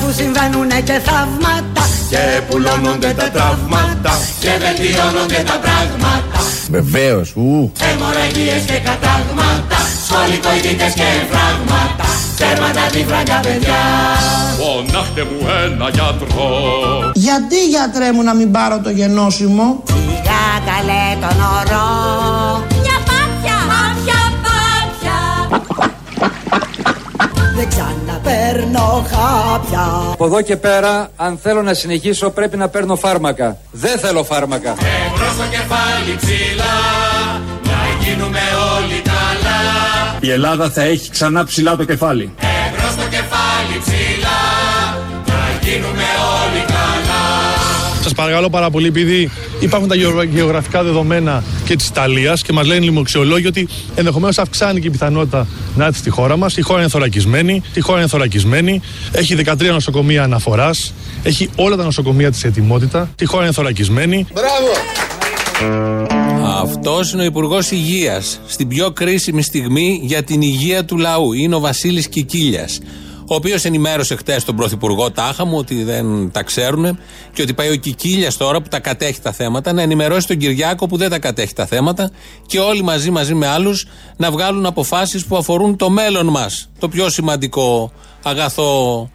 που συμβαίνουνε και θαύματα Και πουλώνονται τα τραύματα Και βελτιώνονται τα πράγματα Βεβαίως, ου. Αιμορραγίες και κατάγματα Σχολικοειδίτες και εμφράγματα Τέρματα τη φράγκα παιδιά Φωνάχτε μου ένα γιατρό Γιατί γιατρέ μου να μην πάρω το γενώσιμο; Για καλέ τον ορό Μια πάπια! Πάπια, πάπια! Δεν ξαναπέρνω χάπια Από εδώ και πέρα, αν θέλω να συνεχίσω, πρέπει να παίρνω φάρμακα. Δεν θέλω φάρμακα. Εμπρός στο κεφάλι ψηλά Να γίνουμε όλοι καλά Η Ελλάδα θα έχει ξανά ψηλά το κεφάλι. Εμπρός στο κεφάλι ψηλά Να γίνουμε όλοι καλά Σας παρακαλώ πάρα πολύ, επειδή υπάρχουν τα γεωγρα- γεωγραφικά δεδομένα και της Ιταλίας και μας λένε οι λοιμοξιολόγοι ότι ενδεχομένως αυξάνει και η πιθανότητα να έρθει στη χώρα μας. Η χώρα είναι θωρακισμένη. Η χώρα είναι θωρακισμένη. Έχει 13 νοσοκομεία αναφοράς. Έχει όλα τα νοσοκομεία της ετοιμότητα. Η χώρα είναι θωρακισμένη. Αυτός είναι ο Υπουργός Υγείας. Στην πιο κρίσιμη στιγμή για την υγεία του λαού. Είναι ο Βασίλης Κικίλιας. Ο οποίος ενημέρωσε χτες τον Πρωθυπουργό Τάχα μου ότι δεν τα ξέρουν και ότι πάει ο Κικίλιας τώρα που τα κατέχει τα θέματα να ενημερώσει τον Κυριάκο που δεν τα κατέχει τα θέματα και όλοι μαζί μαζί με άλλους να βγάλουν αποφάσεις που αφορούν το μέλλον μας. Το πιο σημαντικό αγαθό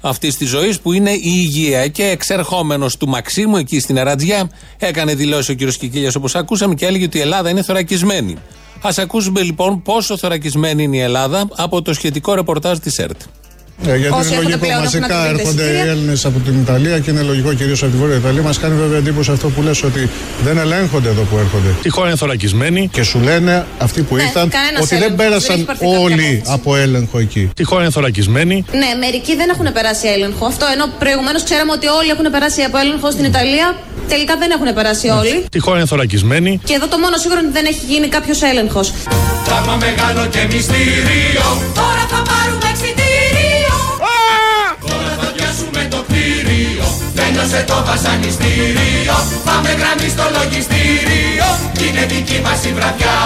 αυτής της ζωής που είναι η υγεία. Και εξερχόμενος του Μαξίμου εκεί στην Ερατζιά, έκανε δηλώσεις ο κ. Κικίλιας όπως ακούσαμε και έλεγε ότι η Ελλάδα είναι θωρακισμένη. Α ακούσουμε λοιπόν πόσο θωρακισμένη είναι η Ελλάδα από το σχετικό ρεπορτάζ της ΕΡΤ. Ε, γιατί Όσοι είναι έχετε λογικό, πλέον μαζικά έχουν να έρχονται οι εισιτήρια. Έλληνες από την Ιταλία και είναι λογικό κυρίως από τη Βόρεια Ιταλία. Μας κάνει βέβαια εντύπωση αυτό που λες ότι δεν ελέγχονται εδώ που έρχονται. Η χώρα είναι θωρακισμένη. Και σου λένε αυτοί που Ναι, ήρθαν κανένας ότι δεν έλεγχος, δεν πέρασαν έχει πάρθει κάποια όλοι απόφαση. από έλεγχο εκεί. Η χώρα είναι θωρακισμένη. Ναι, μερικοί δεν έχουν περάσει έλεγχο. Αυτό ενώ προηγουμένως ξέραμε ότι όλοι έχουν περάσει από έλεγχο στην Ιταλία. Τελικά δεν έχουν περάσει όλοι. Η χώρα είναι θωρακισμένη. Και εδώ το μόνο σίγουρο είναι ότι δεν έχει γίνει κάποιος έλεγχος. Πράγμα μεγάλο και μυστήριο Τώρα θα πάρουμε Τέλειωσε το βασανιστήριο Πάμε γραμμή στο λογιστήριο Είναι δική μας η βραδιά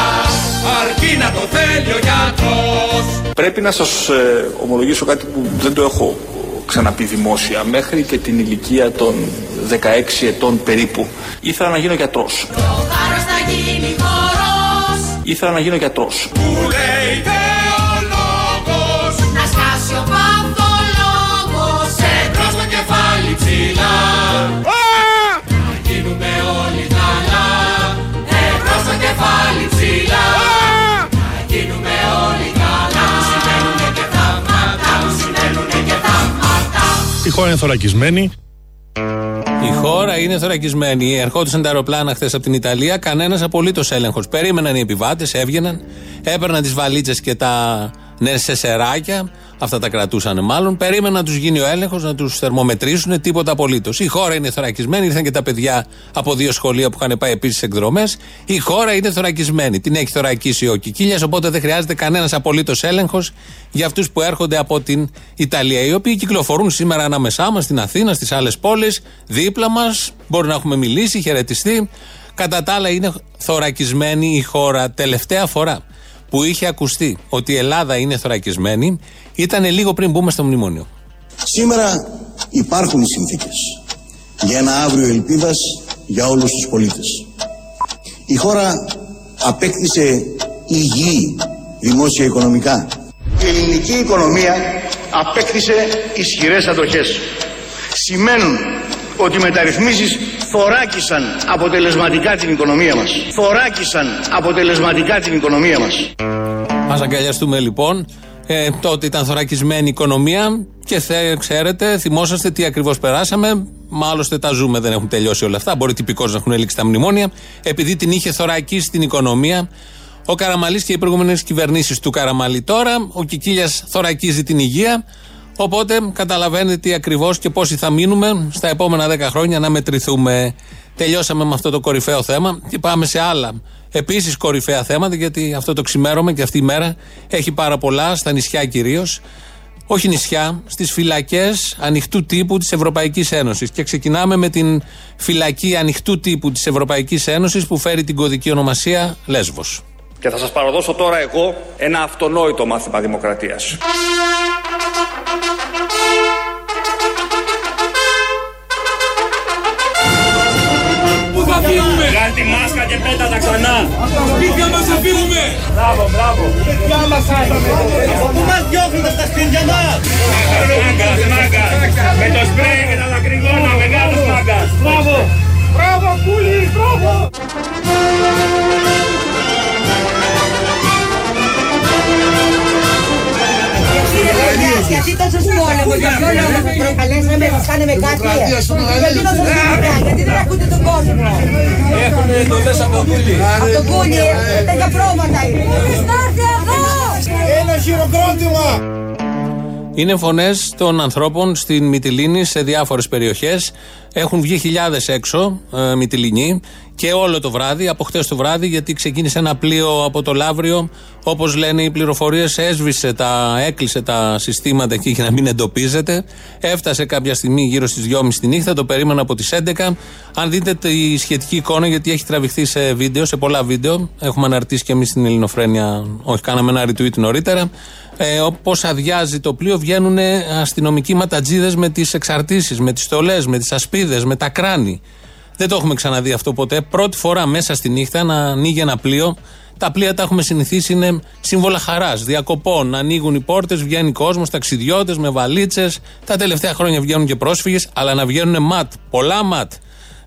Αρκεί να το θέλει ο γιατρός Πρέπει να σας ε, ομολογήσω κάτι που δεν το έχω ξαναπεί δημόσια. Μέχρι και την ηλικία των 16 ετών περίπου ήθελα να γίνω γιατρός. Ο χάρος θα γίνει χορός. Ήθελα να γίνω γιατρός. Που λέει Η χώρα είναι θωρακισμένη. Η χώρα είναι θωρακισμένη. Ερχόντουσαν τα αεροπλάνα χθες από την Ιταλία, κανένας απολύτως έλεγχος. Περίμεναν οι επιβάτες, έβγαιναν, έπαιρναν τις βαλίτσες και τα νερσεσεράκια, αυτά τα κρατούσαν μάλλον. Περίμεναν να τους γίνει ο έλεγχος, να τους θερμομετρήσουν, τίποτα απολύτως. Η χώρα είναι θωρακισμένη, ήρθαν και τα παιδιά από δύο σχολεία που είχαν πάει επίσης εκδρομές. Η χώρα είναι θωρακισμένη. Την έχει θωρακίσει ο Κικίλιας, οπότε δεν χρειάζεται κανένας απολύτως έλεγχος για αυτούς που έρχονται από την Ιταλία. Οι οποίοι κυκλοφορούν σήμερα ανάμεσά μας, στην Αθήνα, στις άλλες πόλεις, δίπλα μας. Μπορεί να έχουμε μιλήσει, χαιρετιστεί. Κατά τα άλλα, είναι θωρακισμένη η χώρα. Τελευταία φορά που είχε ακουστεί ότι η Ελλάδα είναι θωρακισμένη ήταν λίγο πριν μπούμε στο μνημόνιο. Σήμερα υπάρχουν οι συνθήκες για ένα αύριο ελπίδας για όλους τους πολίτες. Η χώρα απέκτησε υγιή δημόσια οικονομικά. Η ελληνική οικονομία απέκτησε ισχυρές αντοχές. Σημαίνουν ότι οι μεταρρυθμίσεις θωράκισαν αποτελεσματικά την οικονομία μας. Θωράκισαν αποτελεσματικά την οικονομία μας. Α αγκαλιαστούμε λοιπόν. Ε, τότε ήταν θωρακισμένη η οικονομία και θε, ξέρετε, θυμόσαστε τι ακριβώς περάσαμε. Μάλωστε τα ζούμε, δεν έχουν τελειώσει όλα αυτά. Μπορεί τυπικώ να έχουν λήξει τα μνημόνια. Επειδή την είχε θωρακίσει την οικονομία ο Καραμαλής και οι προηγούμενες κυβερνήσεις του Καραμαλή. Τώρα ο Κικίλιας θωρακίζει την υγεία. Οπότε καταλαβαίνετε τι ακριβώς και πόσοι θα μείνουμε στα επόμενα 10 χρόνια να μετρηθούμε. Τελειώσαμε με αυτό το κορυφαίο θέμα και πάμε σε άλλα επίσης κορυφαία θέματα, γιατί αυτό το ξημέρωμα και αυτή η μέρα έχει πάρα πολλά, στα νησιά κυρίως. Όχι νησιά, στις φυλακές ανοιχτού τύπου της Ευρωπαϊκής Ένωσης. Και ξεκινάμε με την φυλακή ανοιχτού τύπου της Ευρωπαϊκής Ένωσης που φέρει την κωδική ονομασία Λέσβος. Και θα σας παραδώσω τώρα εγώ ένα αυτονόητο μάθημα δημοκρατίας. Τα ξανά. Σπίτια μας θα φύγουμε. Μπράβο, μπράβο. Σπίτια μας Πού μας διώχνετε στα σπίτια μας. Μάγκας, μάγκας. Με το σπρέι και τα δακρυγόνα, μεγάλος μάγκας. Μπράβο. Μπράβο, κούλι, μπράβο. Γιατί τόσο πόλεμο, για ποιο λόγο με προκαλέσαμε, σας κάνουμε κάτι. Γιατί τόσο σπίτια, γιατί δεν ακούτε τον κόσμο; Έχουν εντολές από τον Κούλι. Από τον Κούλι, τέτοια πρόβατα είναι. Στάρτε εδώ! Ένα χειροκρότημα. Είναι φωνές των ανθρώπων στην Μυτιλίνη σε διάφορες περιοχές. Έχουν βγει χιλιάδες έξω, ε, Μυτιλινοί, και όλο το βράδυ, από χτες το βράδυ, γιατί ξεκίνησε ένα πλοίο από το Λαύριο. Όπως λένε οι πληροφορίες, έσβησε τα, έκλεισε τα συστήματα εκεί για να μην εντοπίζεται. Έφτασε κάποια στιγμή γύρω στις 2.30 τη νύχτα, το περίμενα από τις 11. Αν δείτε τη σχετική εικόνα, γιατί έχει τραβηχθεί σε βίντεο, σε πολλά βίντεο, έχουμε αναρτήσει και εμείς στην Ελληνοφρένεια, όχι, κάναμε ένα retweet νωρίτερα. Ε, Όπως αδειάζει το πλοίο, βγαίνουν αστυνομικοί ματατζίδες με τις εξαρτήσεις, με τις στολές, με τις ασπίδες, με τα κράνη. Δεν το έχουμε ξαναδεί αυτό ποτέ. Πρώτη φορά μέσα στη νύχτα να ανοίγει ένα πλοίο. Τα πλοία τα έχουμε συνηθίσει, είναι σύμβολα χαράς, διακοπών. Ανοίγουν οι πόρτες, βγαίνει κόσμος, ταξιδιώτες με βαλίτσες. Τα τελευταία χρόνια βγαίνουν και πρόσφυγες, αλλά να βγαίνουν ματ. Πολλά ματ.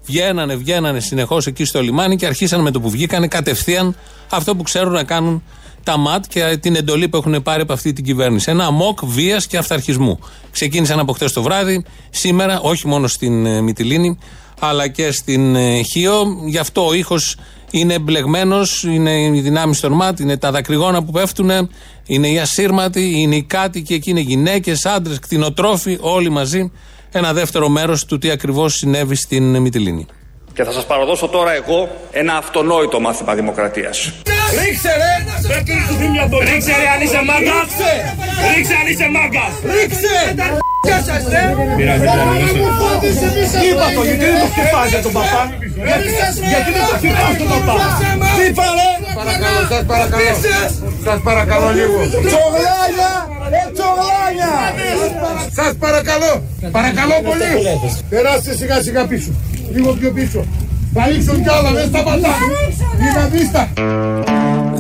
Βγαίνανε, βγαίνανε συνεχώς εκεί στο λιμάνι και αρχίσαν με το που βγήκανε κατευθείαν αυτό που ξέρουν να κάνουν τα ΜΑΤ και την εντολή που έχουν πάρει από αυτή την κυβέρνηση. Ένα αμόκ βίας και αυθαρχισμού. Ξεκίνησαν από χτες το βράδυ, σήμερα, όχι μόνο στην ε, Μυτιλίνη, αλλά και στην ε, Χίο. Γι' αυτό ο ήχος είναι μπλεγμένος, είναι οι δυνάμεις των ΜΑΤ, είναι τα δακρυγόνα που πέφτουν, είναι οι ασύρματοι, είναι οι κάτοικοι, εκεί είναι γυναίκες, άντρες, κτηνοτρόφοι, όλοι μαζί. Ένα δεύτερο μέρος του τι ακριβώς συνέβη στην Μυτιλίνη. Και θα σας παραδώσω τώρα εγώ ένα αυτονόητο μάθημα δημοκρατίας. Ρίξε ρε! Ρίξε ρε αν είσαι μάγκας! Ρίξε αν είσαι μάγκας! Ρίξε! Ποια σας ρε! Είπα το, γιατί δεν το χτυπάτε τον παπά! Γιατί δεν το χτυπάς τον παπά! Είπα ρε! Παρακαλώ, σας παρακαλώ. Σας παρακαλώ λίγο. Τσογλάνια! Τσογλάνια! Σας παρακαλώ. Παρακαλώ πολύ. Περάστε σιγά σιγά πίσω. Λίγο πιο πίσω. Θα ρίξουν κι άλλα, δεν σταματά. Είναι αδίστακτ.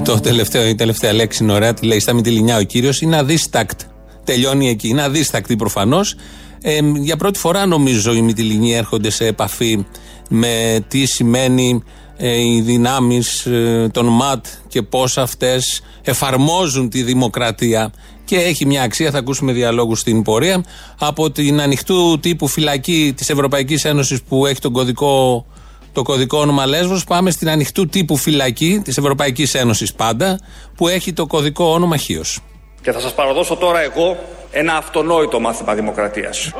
Το τελευταίο, η τελευταία λέξη είναι ωραία, τη λέει στα Μυτιλινιά ο κύριος, είναι αδίστακτ. Τελειώνει εκεί. Είναι αδίστακτη προφανώς. Ε, για πρώτη φορά νομίζω οι Μυτιλινοί έρχονται σε επαφή με τι σημαίνει ε, οι δυνάμεις ε, των ΜΑΤ και πώς αυτές εφαρμόζουν τη δημοκρατία και έχει μια αξία, θα ακούσουμε διαλόγους στην πορεία από την ανοιχτού τύπου φυλακή της Ευρωπαϊκής Ένωσης που έχει τον κωδικό το κωδικό όνομα Λέσβος πάμε στην ανοιχτού τύπου φυλακή της Ευρωπαϊκής Ένωσης πάντα που έχει το κωδικό όνομα Χίος. Και θα σας παραδώσω τώρα εγώ ένα αυτονόητο μάθημα δημοκρατίας.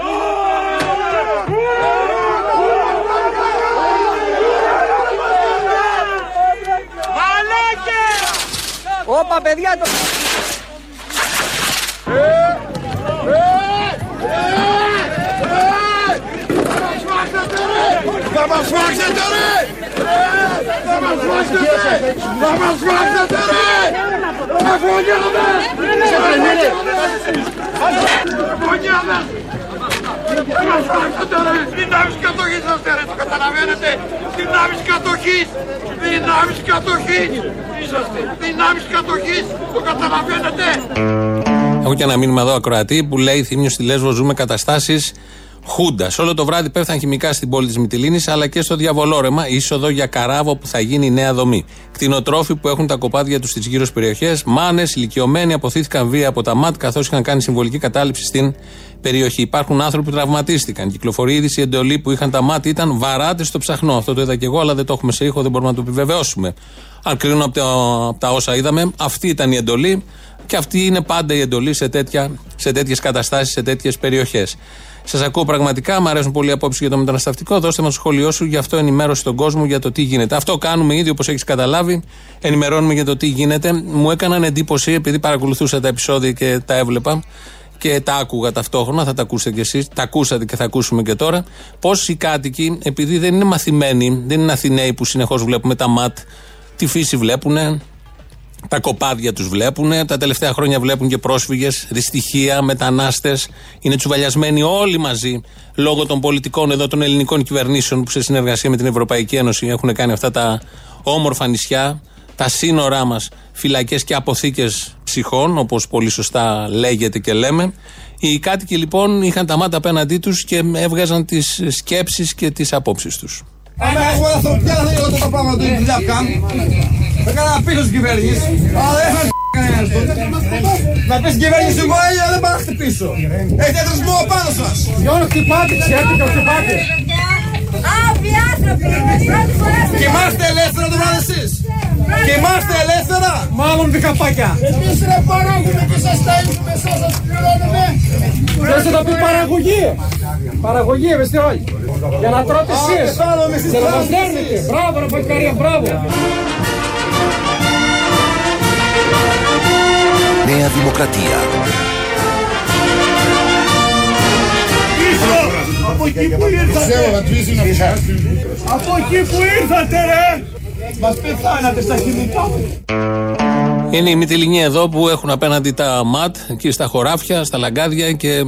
Όπα παιδιά το... Θα μας φάξετε ρε! Θα μας φάξετε! Θα μας φάξετε ρε! Αφωνιάδες! Αφωνιάδες! Θα μας φάξετε ρε! Δυνάμεις κατοχής είστε ρε, το καταλαβαίνετε! Δυνάμεις κατοχής! Δυνάμεις κατοχής! Είσαστε! Δυνάμεις κατοχής! Το καταλαβαίνετε! Έχω και ένα μήνυμα εδώ ακροατή που λέει: Θύμιος στη Λέσβο ζούμε καταστάσεις Χούντας. Όλο το βράδυ πέφταν χημικά στην πόλη της Μυτιλίνης αλλά και στο διαβολόρεμα, είσοδο για καράβο που θα γίνει η νέα δομή. Κτηνοτρόφοι που έχουν τα κοπάδια τους στις γύρω περιοχές, μάνες, ηλικιωμένοι αποθήθηκαν βία από τα ΜΑΤ καθώς είχαν κάνει συμβολική κατάληψη στην περιοχή. Υπάρχουν άνθρωποι που τραυματίστηκαν. Κυκλοφορεί είδηση η εντολή που είχαν τα ΜΑΤ ήταν βαράτε στο ψαχνό. Αυτό το είδα και εγώ, αλλά δεν το έχουμε σε ήχο, δεν μπορούμε να το επιβεβαιώσουμε. Αν κρίνω από τα, από τα όσα είδαμε, αυτή ήταν η εντολή και αυτή είναι πάντα η εντολή σε, τέτοια, σε τέτοιες καταστάσεις, σε τέτοιες περιοχές. Σας ακούω πραγματικά, μου αρέσουν πολύ απόψεις για το μεταναστευτικό. Δώστε μας το σχόλιο σου, γι' αυτό ενημέρωση τον κόσμο για το τι γίνεται. Αυτό κάνουμε ήδη, όπως έχεις καταλάβει. Ενημερώνουμε για το τι γίνεται. Μου έκαναν εντύπωση, επειδή παρακολουθούσα τα επεισόδια και τα έβλεπα και τα άκουγα ταυτόχρονα, θα τα ακούσετε κι εσείς, τα ακούσατε και θα ακούσουμε και τώρα. Πώς οι κάτοικοι, επειδή δεν είναι μαθημένοι, δεν είναι Αθηναίοι που συνεχώς βλέπουμε τα ματ, τη φύση βλέπουν, τα κοπάδια τους βλέπουν. Τα τελευταία χρόνια βλέπουν και πρόσφυγες, δυστυχία, μετανάστες. Είναι τσουβαλιασμένοι όλοι μαζί λόγω των πολιτικών εδώ των ελληνικών κυβερνήσεων που σε συνεργασία με την Ευρωπαϊκή Ένωση έχουν κάνει αυτά τα όμορφα νησιά, τα σύνορά μας φυλακές και αποθήκες ψυχών, όπως πολύ σωστά λέγεται και λέμε. Οι κάτοικοι λοιπόν είχαν τα μάτια απέναντί τους και έβγαζαν τις σκέψεις και τις απόψεις τους. Άμα έχουμε ανθρωπιά δεν είναι όλα τα πράγματα του δουλειά που κάνουν. Θα κάνω πίσω στην κυβέρνησης. Αλλά δεν θα κανένας τότε. Να πεις στην κυβέρνηση εγώ ή δεν πάω να χτυπήσω. Έχετε έτρεσμο πάνω σας. Γιώργο χτυπάτε, ξέρετε και χτυπάτε. Άφοι άνθρωποι, πρώτη φορά στην Κοιμάστε ελεύθερα το βράδυ εσείς. Κοιμάστε ελεύθερα. Μάλλον δικαπάκια. Εμείς ρε παράγουμε και σας στέλνουμε, εσάς σας πληρώνουμε. Δεν θα το πει παραγωγή; Παραγωγή, είμαστε όλοι. Για να τρώτε εσείς. Πάμε στις Και να μας τράπεζες. δέρνετε. Μπράβο, ρε Πακαρία, μπράβο. Νέα Δημοκρατία. Από εκεί που ήρθατε. Από εκεί που ήρθατε ρε. Μας πεθάνατε στα κινητά. Είναι οι Μυτιλινοί εδώ που έχουν απέναντι τα ματ, εκεί στα χωράφια, στα λαγκάδια και ε,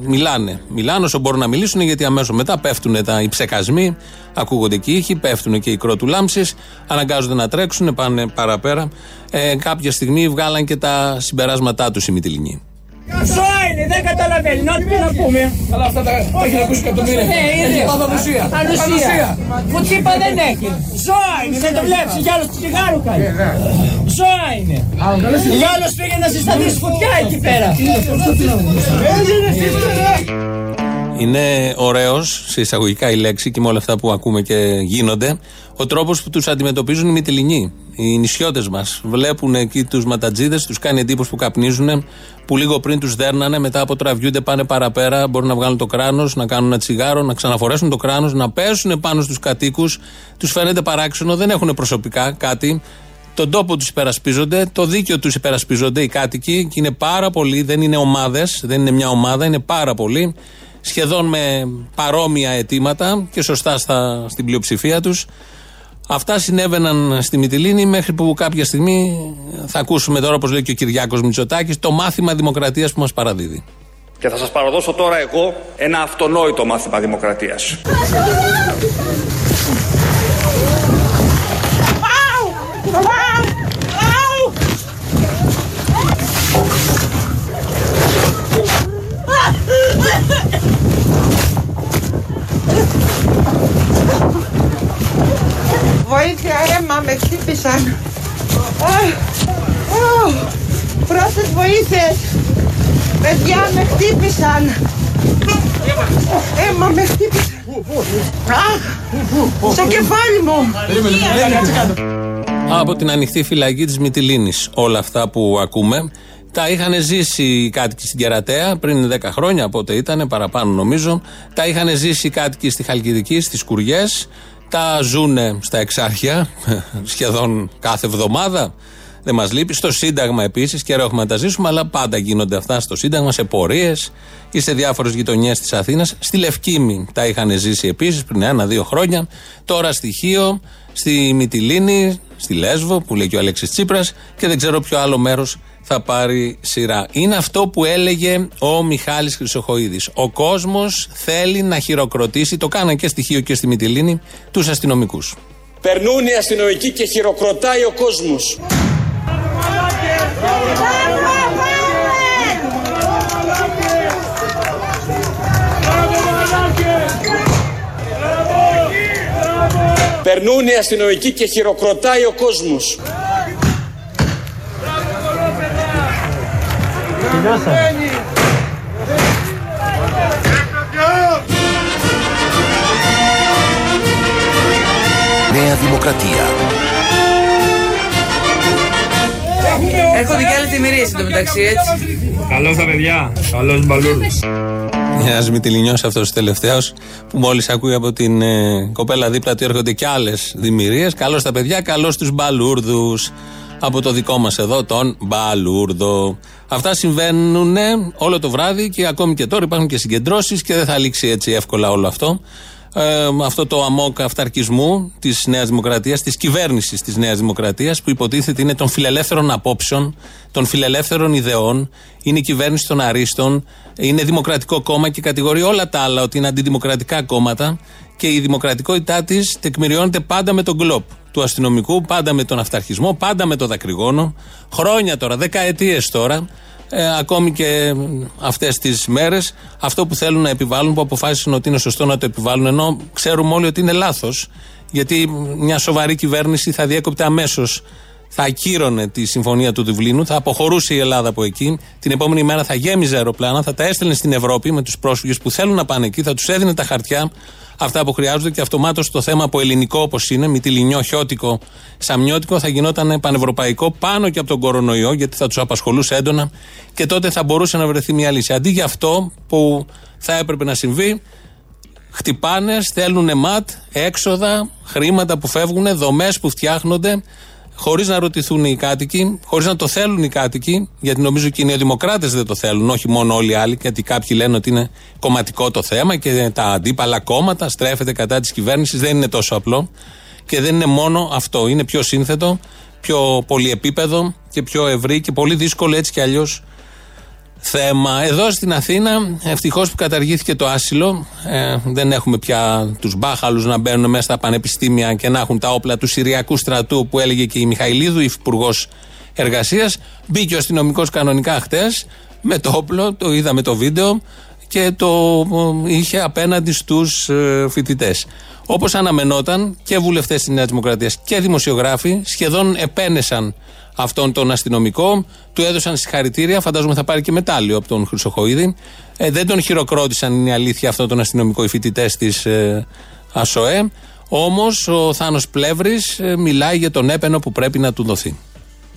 μιλάνε. Μιλάνε όσο μπορούν να μιλήσουν γιατί αμέσως μετά πέφτουν τα, οι ψεκασμοί, ακούγονται και οι ήχοι, πέφτουν και οι κρότουλάμψει, αναγκάζονται να τρέξουν, πάνε παραπέρα. Ε, κάποια στιγμή βγάλαν και τα συμπεράσματά τους οι Μυτιλινοί. Ζώα είναι, δεν καταλαβαίνει. Να τι να πούμε. Αλλά αυτά τα έχει να ακούσει εκατομμύρια. Ναι, είναι. Ανουσία. Ανουσία. Φουτσίπα δεν έχει. Ζώα είναι, δεν το βλέπεις. Γυάλος τους τσιγάρους κάνει. Ζώα είναι. Γυάλος πήγε να συσταθείς φωτιά εκεί πέρα. Είναι ωραίος, σε εισαγωγικά η λέξη και με όλα αυτά που ακούμε και γίνονται, ο τρόπος που τους αντιμετωπίζουν οι Μυτιλινοί. Οι νησιώτες μας. Βλέπουν εκεί τους ματατζίδες, τους κάνει εντύπωση που καπνίζουν, που λίγο πριν τους δέρνανε, μετά από τραβιούνται πάνε παραπέρα, μπορούν να βγάλουν το κράνος, να κάνουν ένα τσιγάρο, να ξαναφορέσουν το κράνος, να πέσουν πάνω στους κατοίκους. Τους φαίνεται παράξενο, δεν έχουν προσωπικά κάτι. Τον τόπο τους υπερασπίζονται, το δίκαιο τους υπερασπίζονται οι κάτοικοι και είναι πάρα πολλοί, δεν είναι ομάδες, δεν είναι μια ομάδα, είναι πάρα πολλοί σχεδόν με παρόμοια αιτήματα και σωστά στα, στην πλειοψηφία τους. Αυτά συνέβαιναν στη Μυτιλίνη μέχρι που κάποια στιγμή θα ακούσουμε τώρα, όπως λέει και ο Κυριάκος Μητσοτάκης, το μάθημα δημοκρατίας που μας παραδίδει. Και θα σας παραδώσω τώρα εγώ ένα αυτονόητο μάθημα δημοκρατίας. Βοήθεια ρε μα με χτύπησαν. Αχ, αχ, Πρώτες βοήθειες. Παιδιά με χτύπησαν. Ε, μα με χτύπησαν. Αχ, στο κεφάλι μου. Από την ανοιχτή φυλακή της Μυτιλίνης όλα αυτά που ακούμε τα είχαν ζήσει οι κάτοικοι στην Κερατέα πριν 10 χρόνια, πότε ήταν, παραπάνω νομίζω. Τα είχαν ζήσει οι κάτοικοι στη Χαλκιδική, στις Κουριές. Τα ζούνε στα Εξάρχεια σχεδόν κάθε εβδομάδα. Δεν μας λείπει. Στο Σύνταγμα επίσης, καιρό έχουμε να τα ζήσουμε, αλλά πάντα γίνονται αυτά στο Σύνταγμα, σε πορείες ή σε διάφορες γειτονιές της Αθήνας. Στη Λευκήμη τα είχαν ζήσει επίσης πριν ένα-δύο χρόνια. Τώρα στη Χίο, στη Μυτιλίνη, στη Λέσβο, που λέει και ο Αλέξης Τσίπρας και δεν ξέρω ποιο άλλο μέρος θα πάρει σειρά. Είναι αυτό που έλεγε ο Μιχάλης Χρυσοχοίδης. Ο κόσμος θέλει να χειροκροτήσει, το κάναν και στη Χίο και στη Μυτιλίνη, τους αστυνομικούς. Περνούν οι αστυνομικοί και χειροκροτάει ο κόσμος. Περνούν οι αστυνομικοί και χειροκροτάει ο κόσμος. Νέα Δημοκρατία. Έρχονται και άλλε τιμηρίε εντωμεταξύ, έτσι. Καλώς τα παιδιά. Καλώς μπαλούρδο. Ένα Μυτιλινιό αυτός ο τελευταίος που μόλις ακούει από την ε, κοπέλα δίπλα του έρχονται και άλλες δημιουργίες. Καλώς τα παιδιά, καλώς τους μπαλούρδους. Από το δικό μας εδώ, τον Μπαλούρδο. Αυτά συμβαίνουν όλο το βράδυ και ακόμη και τώρα υπάρχουν και συγκεντρώσεις και δεν θα λήξει έτσι εύκολα όλο αυτό. Ε, αυτό το αμόκ αυταρκισμού της Νέας Δημοκρατίας, της κυβέρνησης της Νέας Δημοκρατίας, που υποτίθεται είναι των φιλελεύθερων απόψεων, των φιλελεύθερων ιδεών, είναι η κυβέρνηση των αρίστων, είναι δημοκρατικό κόμμα και κατηγορεί όλα τα άλλα ότι είναι αντιδημοκρατικά κόμματα και η δημοκρατικότητά της τεκμηριώνεται πάντα με τον γκλοπ. Του αστυνομικού, πάντα με τον αυταρχισμό, πάντα με το δακρυγόνο. Χρόνια τώρα, δεκαετίες τώρα, ε, ακόμη και αυτές τις μέρες, αυτό που θέλουν να επιβάλλουν, που αποφάσισαν ότι είναι σωστό να το επιβάλλουν, ενώ ξέρουμε όλοι ότι είναι λάθος. Γιατί μια σοβαρή κυβέρνηση θα διέκοπτε αμέσως θα ακύρωνε τη συμφωνία του Δουβλίνου, θα αποχωρούσε η Ελλάδα από εκεί. Την επόμενη μέρα θα γέμιζε αεροπλάνα, θα τα έστελνε στην Ευρώπη με τους πρόσφυγες που θέλουν να πάνε εκεί, θα τους έδινε τα χαρτιά, αυτά που χρειάζονται και αυτομάτως το θέμα από ελληνικό όπως είναι, μυτιλινιό, χιώτικο, σαμιώτικο, θα γινόταν πανευρωπαϊκό πάνω και από τον κορονοϊό, γιατί θα τους απασχολούσε έντονα και τότε θα μπορούσε να βρεθεί μια λύση. Αντί για αυτό που θα έπρεπε να συμβεί, χτυπάνε, στέλνουν ματ, έξοδα, χρήματα που φεύγουν, δομές που φτιάχνονται χωρίς να ρωτηθούν οι κάτοικοι, χωρίς να το θέλουν οι κάτοικοι, γιατί νομίζω και οι νεοδημοκράτες δεν το θέλουν, όχι μόνο όλοι οι άλλοι, γιατί κάποιοι λένε ότι είναι κομματικό το θέμα και τα αντίπαλα κόμματα στρέφεται κατά της κυβέρνησης. Δεν είναι τόσο απλό και δεν είναι μόνο αυτό. Είναι πιο σύνθετο, πιο πολυεπίπεδο και πιο ευρύ και πολύ δύσκολο έτσι κι αλλιώς θέμα. Εδώ στην Αθήνα, ευτυχώς που καταργήθηκε το άσυλο, ε, δεν έχουμε πια τους μπάχαλους να μπαίνουν μέσα στα πανεπιστήμια και να έχουν τα όπλα του Συριακού στρατού που έλεγε και η Μιχαηλίδου, υφυπουργός εργασίας. Μπήκε ο αστυνομικός κανονικά χτες με το όπλο, το είδαμε το βίντεο και το ε, είχε απέναντι στους ε, φοιτητές. Όπως αναμενόταν και βουλευτές της Νέας Δημοκρατίας και δημοσιογράφοι σχεδόν επένεσαν αυτόν τον αστυνομικό. Του έδωσαν συγχαρητήρια. Φαντάζομαι θα πάρει και μετάλλιο από τον Χρυσοχοίδη. Ε, δεν τον χειροκρότησαν, είναι η αλήθεια, αυτόν τον αστυνομικό, οι φοιτητές της ε, ΑΣΟΕ. Όμως ο Θάνος Πλεύρης ε, μιλάει για τον έπαινο που πρέπει να του δοθεί.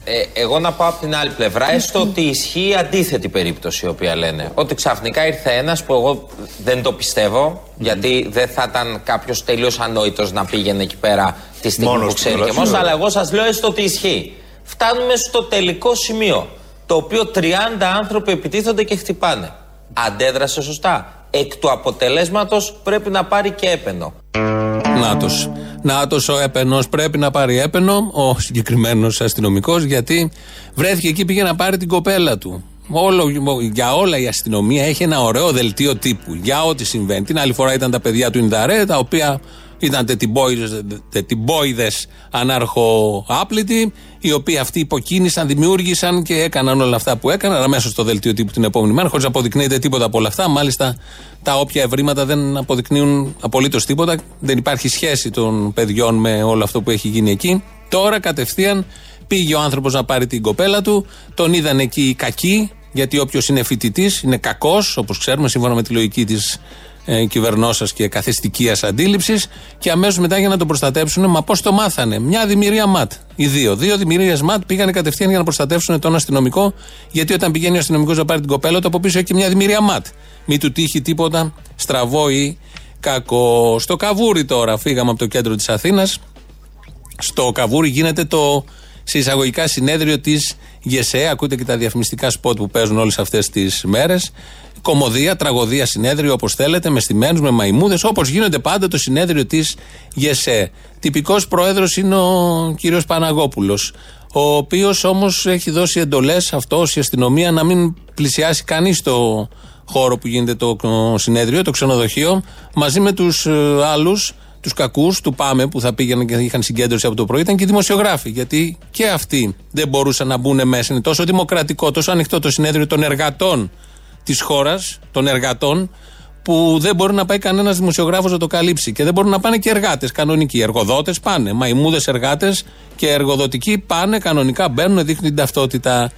Ε, εγώ να πάω από την άλλη πλευρά, έστω ότι ισχύει η αντίθετη περίπτωση η οποία λένε. Ότι ξαφνικά ήρθε ένας που εγώ δεν το πιστεύω, γιατί δεν θα ήταν κάποιος τελείως ανόητος να πήγαινε εκεί πέρα τη στιγμή που ξέρει και μόνο. Αλλά εγώ σας λέω έστω ότι ισχύει φτάνουμε στο τελικό σημείο. Το οποίο 30 άνθρωποι επιτίθονται και χτυπάνε. Αντέδρασε σωστά. Εκ του αποτελέσματος πρέπει να πάρει και έπαινο. Νάτος. Νάτος ο έπαινος πρέπει να πάρει έπαινο, ο συγκεκριμένος αστυνομικός, γιατί βρέθηκε εκεί πήγε να πάρει την κοπέλα του. Όλο, για όλα η αστυνομία έχει ένα ωραίο δελτίο τύπου για ό,τι συμβαίνει. Την άλλη φορά ήταν τα παιδιά του Ινδαρέ, τα οποία ήταν τετιμπόιδε ανάρχο-άπλητοι, οι οποίοι αυτοί υποκίνησαν, δημιούργησαν και έκαναν όλα αυτά που έκαναν αμέσως στο δελτίο τύπου την επόμενη μέρα, χωρίς να αποδεικνύεται τίποτα από όλα αυτά. Μάλιστα, τα όποια ευρήματα δεν αποδεικνύουν απολύτως τίποτα. Δεν υπάρχει σχέση των παιδιών με όλο αυτό που έχει γίνει εκεί. Τώρα κατευθείαν πήγε ο άνθρωπος να πάρει την κοπέλα του, τον είδαν εκεί οι κακοί, γιατί όποιος είναι φοιτητής είναι κακός, όπως ξέρουμε, σύμφωνα με τη λογική της ε, κυβερνόσα και καθιστικίας αντίληψης. Και αμέσως μετά για να τον προστατέψουν, μα πώς το μάθανε. Μια δημιουργία ματ. Οι δύο. Δύο δημιουργίες ματ πήγανε κατευθείαν για να προστατεύσουν τον αστυνομικό. Γιατί όταν πηγαίνει ο αστυνομικός να πάρει την κοπέλα του, από πίσω έχει και μια δημιουργία ματ. Μην του τύχει τίποτα στραβό ή κακό. Στο καβούρι τώρα, φύγαμε από το κέντρο της Αθήνας. Στο καβούρι γίνεται το σε εισαγωγικά συνέδριο της ΓΕΣΕ. Ακούτε και τα διαφημιστικά σποτ που παίζουν όλες αυτές τις μέρες. Κομμωδία, τραγωδία συνέδριο, όπως θέλετε, με στημένου, με μαϊμούδες, όπως γίνονται πάντα το συνέδριο της ΓΕΣΕ. Τυπικός πρόεδρος είναι ο κύριος Παναγόπουλος, ο οποίος όμως έχει δώσει εντολές αυτό η αστυνομία να μην πλησιάσει κανείς το χώρο που γίνεται το συνέδριο, το ξενοδοχείο, μαζί με τους ε, άλλους, τους κακούς, του Πάμε που θα πήγαιναν και είχαν συγκέντρωση από το πρωί, ήταν και οι δημοσιογράφοι. Γιατί και αυτοί δεν μπορούσαν να μπουν μέσα. Είναι τόσο δημοκρατικό, τόσο ανοιχτό το συνέδριο των εργατών της χώρας, των εργατών, που δεν μπορεί να πάει κανένας δημοσιογράφος να το καλύψει. Και δεν μπορούν να πάνε και εργάτες κανονικοί. Εργοδότες πάνε. Μαϊμούδε εργάτες και εργοδοτικοί πάνε κανονικά, μπαίνουν, δείχνουν την ταυτότητα.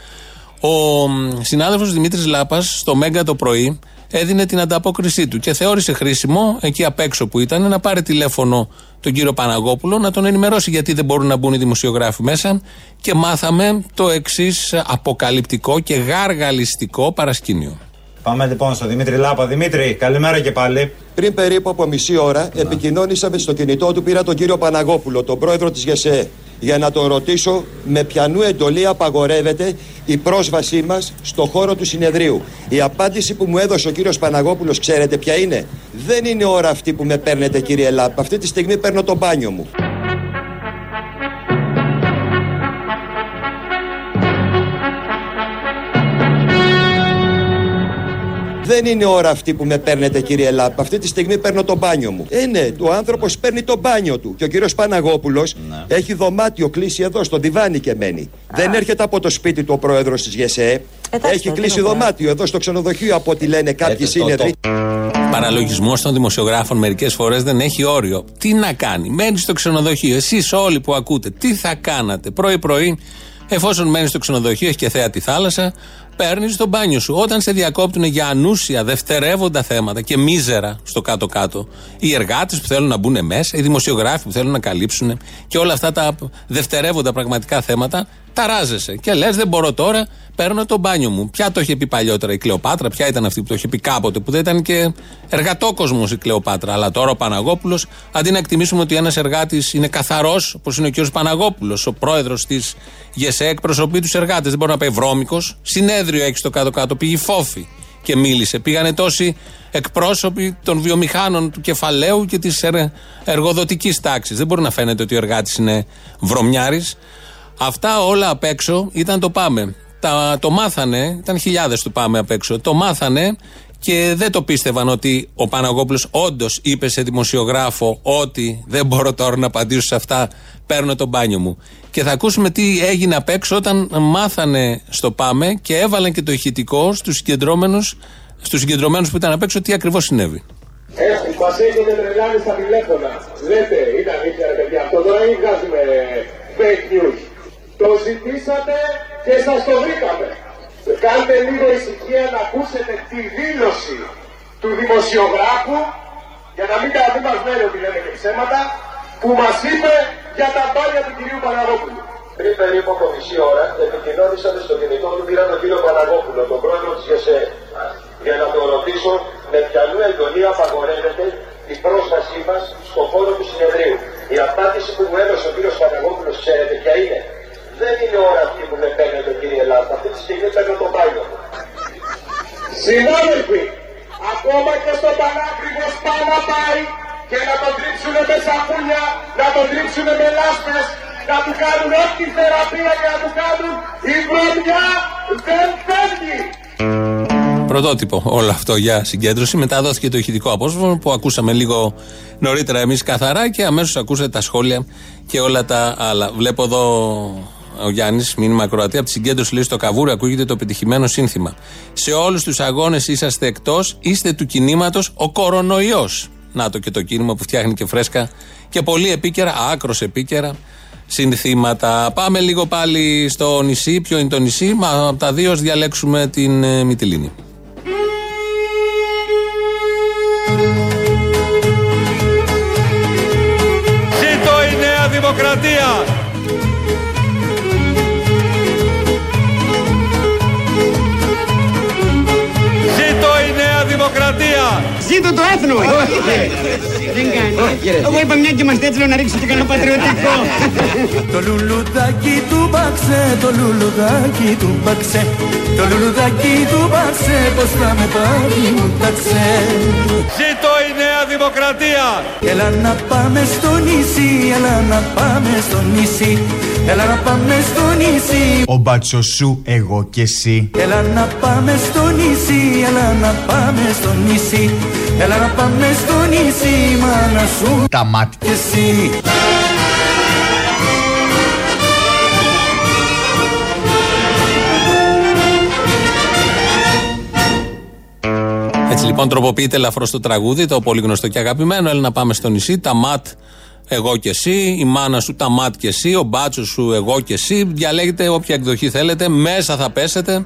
Ο συνάδελφος Δημήτρης Λάπας στο Μέγκα το πρωί έδινε την ανταπόκρισή του και θεώρησε χρήσιμο εκεί απ' έξω που ήταν να πάρει τηλέφωνο τον κύριο Παναγόπουλο να τον ενημερώσει γιατί δεν μπορούν να μπουν οι δημοσιογράφοι μέσα και μάθαμε το εξής αποκαλυπτικό και γαργαλιστικό παρασκήνιο. Πάμε λοιπόν στο Δημήτρη Λάπα. Δημήτρη, καλημέρα και πάλι. Πριν περίπου από μισή ώρα, να. επικοινώνησα στο κινητό του, πήρα τον κύριο Παναγόπουλο, τον πρόεδρο της ΓΕΣΕ, για να τον ρωτήσω με ποιανού εντολή απαγορεύεται η πρόσβασή μας στο χώρο του συνεδρίου. Η απάντηση που μου έδωσε ο κύριος Παναγόπουλος, ξέρετε ποια είναι; Δεν είναι ώρα αυτή που με παίρνετε, κύριε Λάπα. Αυτή τη στιγμή παίρνω το μπάνιο μου. Δεν είναι ώρα αυτή που με παίρνετε, κύριε Λάπ. Αυτή τη στιγμή παίρνω το μπάνιο μου. Ε, ναι, ο άνθρωπος παίρνει το μπάνιο του. Και ο κύριος Παναγόπουλος Ναι. έχει δωμάτιο κλείσει εδώ, στο διβάνι και μένει. Δεν έρχεται από το σπίτι του ο πρόεδρος της ΓΕΣΕ. Εντάξει, έχει δεν κλείσει είναι δωμάτιο εδώ στο ξενοδοχείο από ό,τι λένε κάποιοι Ε, το- σύνεδροι. Παραλογισμός των δημοσιογράφων μερικές φορές δεν έχει όριο. Τι να κάνει, μένει στο ξενοδοχείο. Εσείς όλοι που ακούτε, τι θα κάνατε πρωί-πρωί, εφόσον μένει στο ξενοδοχείο, έχεις και θέα τη θάλασσα, παίρνεις το μπάνιο σου. Όταν σε διακόπτουν για ανούσια, δευτερεύοντα θέματα και μίζερα στο κάτω-κάτω, οι εργάτες που θέλουν να μπουν μέσα, οι δημοσιογράφοι που θέλουν να καλύψουν και όλα αυτά τα δευτερεύοντα πραγματικά θέματα, ταράζεσαι. Και λες, δεν μπορώ τώρα, παίρνω το μπάνιο μου. Ποια το είχε πει παλιότερα η Κλεοπάτρα, ποια ήταν αυτή που το είχε πει κάποτε, που δεν ήταν και εργατόκοσμος η Κλεοπάτρα. Αλλά τώρα ο Παναγόπουλος, αντί να εκτιμήσουμε ότι ένας εργάτης είναι καθαρός, όπως είναι ο κ. Παναγόπουλος, ο πρόεδρος της ΓΕΣΕ, εκπροσωπεί τους εργάτες. Δεν μπορεί να πάει βρώμικος. Συνέδριο έχει στο κάτω-κάτω, πήγε φόφη και μίλησε. Πήγανε τόσοι εκπρόσωποι των βιομηχάνων του κεφαλαίου και της εργοδοτικής τάξης. Δεν μπορεί να φαίνεται ότι ο εργάτης είναι βρωμιάρης. Αυτά όλα απ' έξω ήταν το πάμε. Τα, το μάθανε, ήταν χιλιάδες του πάμε απ' έξω. Το μάθανε και δεν το πίστευαν ότι ο Παναγόπουλος όντως είπε σε δημοσιογράφο ότι δεν μπορώ τώρα να απαντήσω σε αυτά, παίρνω το μπάνιο μου. Και θα ακούσουμε τι έγινε απ' έξω όταν μάθανε στο πάμε και έβαλαν και το ηχητικό στους συγκεντρώμενους στους συγκεντρωμένους που ήταν απ' έξω τι ακριβώς συνέβη. Μας έχετε τρελάνει στα τηλέφωνα. Λέτε, είναι αλήθεια ρε παιδιά, αυτό τώρα ή βγάζουμε fake news. Το ζητήσατε και σας το βρήκαμε. Κάντε λίγο ησυχία να ακούσετε τη δήλωση του δημοσιογράφου για να μην τα μας λένε ότι λένε και ψέματα που μας είπε για τα μπάνια του κυρίου Παναγόπουλου. Πριν περίπου από μισή ώρα επικοινώνησαμε στο κινητό του πήρα τον κύριο Παναγόπουλο, τον πρόεδρο της ΓΕΣΕ, για να τον ρωτήσω με ποιανού εντολή απαγορεύεται η πρόσβασή μας στο χώρο του συνεδρίου. Η απάντηση που μου έδωσε ο κύριος Παναγόπουλος, ξέρετε ποια είναι; Δεν είναι ώρα αυτή που με παίρνετε κύριε Ελλάδα. Αυτή τη στιγμή παίρνω το μπάνιο μου. Συνάδελφοι, ακόμα και στο Πανάκριβος πάει να πάει και να τον τρίψουνε με σαφούλια, να τον τρίψουνε με λάσπες, να του κάνουν ό,τι θεραπεία και να του κάνουν η βρωμιά δεν φεύγει. Πρωτότυπο όλο αυτό για συγκέντρωση. Μετά δόθηκε το ηχητικό απόσπασμα που ακούσαμε λίγο νωρίτερα εμείς καθαρά και αμέσως ακούσατε τα σχόλια και όλα τα άλλα. Βλέπω εδώ ο Γιάννης, μήνυμα Κροατία, από τη συγκέντρωση λέει στο Καβούρι ακούγεται το πετυχημένο σύνθημα. Σε όλους τους αγώνες είσαστε εκτός, είστε του κινήματος ο κορονοϊός. Να το και το κίνημα που φτιάχνει και φρέσκα και πολύ επίκαιρα, άκρος επίκαιρα συνθήματα. Πάμε λίγο πάλι στο νησί. Ποιο είναι το νησί, μα από τα δύο ας διαλέξουμε την ε, Μυτιλίνη. Ζήτω το έθνο! Δεν κάνει. Εγώ είπα μια και είμαστε έτσι λέω να ρίξω και κανένα πατριωτικό. Το λουλουδάκι του μπαξέ, το λουλουδάκι του μπαξέ Το λουλουδάκι του μπαξέ, πως θα με πάρει μου ταξέ Ζήτω η Νέα Δημοκρατία! Έλα να πάμε στο νησί, έλα να πάμε στο νησί Έλα να πάμε στο νησί Ο μπάτσος σου, εγώ και εσύ. Έλα να πάμε στο νησί, έλα να πάμε στο νησί Έλα να πάμε στο νησί, μάνα σου Τα μάτια. και εσύ Έτσι λοιπόν τροποποιείται ελαφρώς το τραγούδι, το πολύ γνωστό και αγαπημένο. Έλα να πάμε στο νησί, τα ματ εγώ και εσύ, η μάνα σου τα ματ και εσύ, ο μπάτσος σου εγώ και εσύ. Διαλέγετε όποια εκδοχή θέλετε, μέσα θα πέσετε.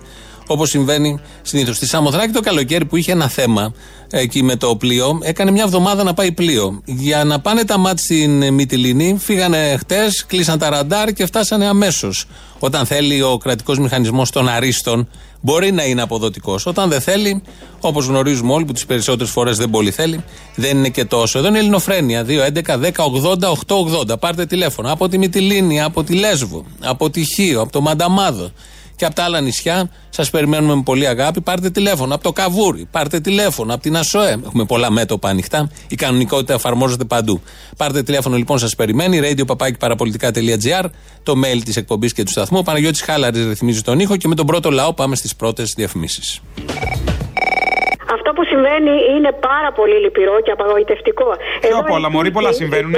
Όπως συμβαίνει συνήθως. Στη Σαμοθράκη το καλοκαίρι που είχε ένα θέμα εκεί με το πλοίο, έκανε μια εβδομάδα να πάει πλοίο. Για να πάνε τα μάτς στην Μυτιλίνη, φύγανε χτες, κλείσαν τα ραντάρ και φτάσανε αμέσως. Όταν θέλει ο κρατικός μηχανισμός των αρίστων, μπορεί να είναι αποδοτικός. Όταν δεν θέλει, όπως γνωρίζουμε όλοι, που τις περισσότερες φορές δεν πολύ θέλει, δεν είναι και τόσο. Εδώ είναι η Ελληνοφρένεια. 2, 11, 10, 80, 880. Πάρτε τηλέφωνο. Από τη Μυτιλίνη, από τη Λέσβο, από τη Χίο, από το Μανταμάδο και από τα άλλα νησιά. Σας περιμένουμε με πολύ αγάπη. Πάρτε τηλέφωνο από το Καβούρι, πάρτε τηλέφωνο από την ΑΣΟΕ. Έχουμε πολλά μέτωπα ανοιχτά. Η κανονικότητα εφαρμόζεται παντού. Πάρτε τηλέφωνο λοιπόν, σας περιμένει. radio το mail της εκπομπής και του σταθμού. Ο Παναγιώτης Χάλαρης ρυθμίζει τον ήχο και με τον πρώτο λαό πάμε στις πρώτες διαφημίσεις. Που συμβαίνει είναι πάρα πολύ λυπηρό και απαγοητευτικό. Πιο απ' όλα, Μωρή, πολλά συμβαίνουν.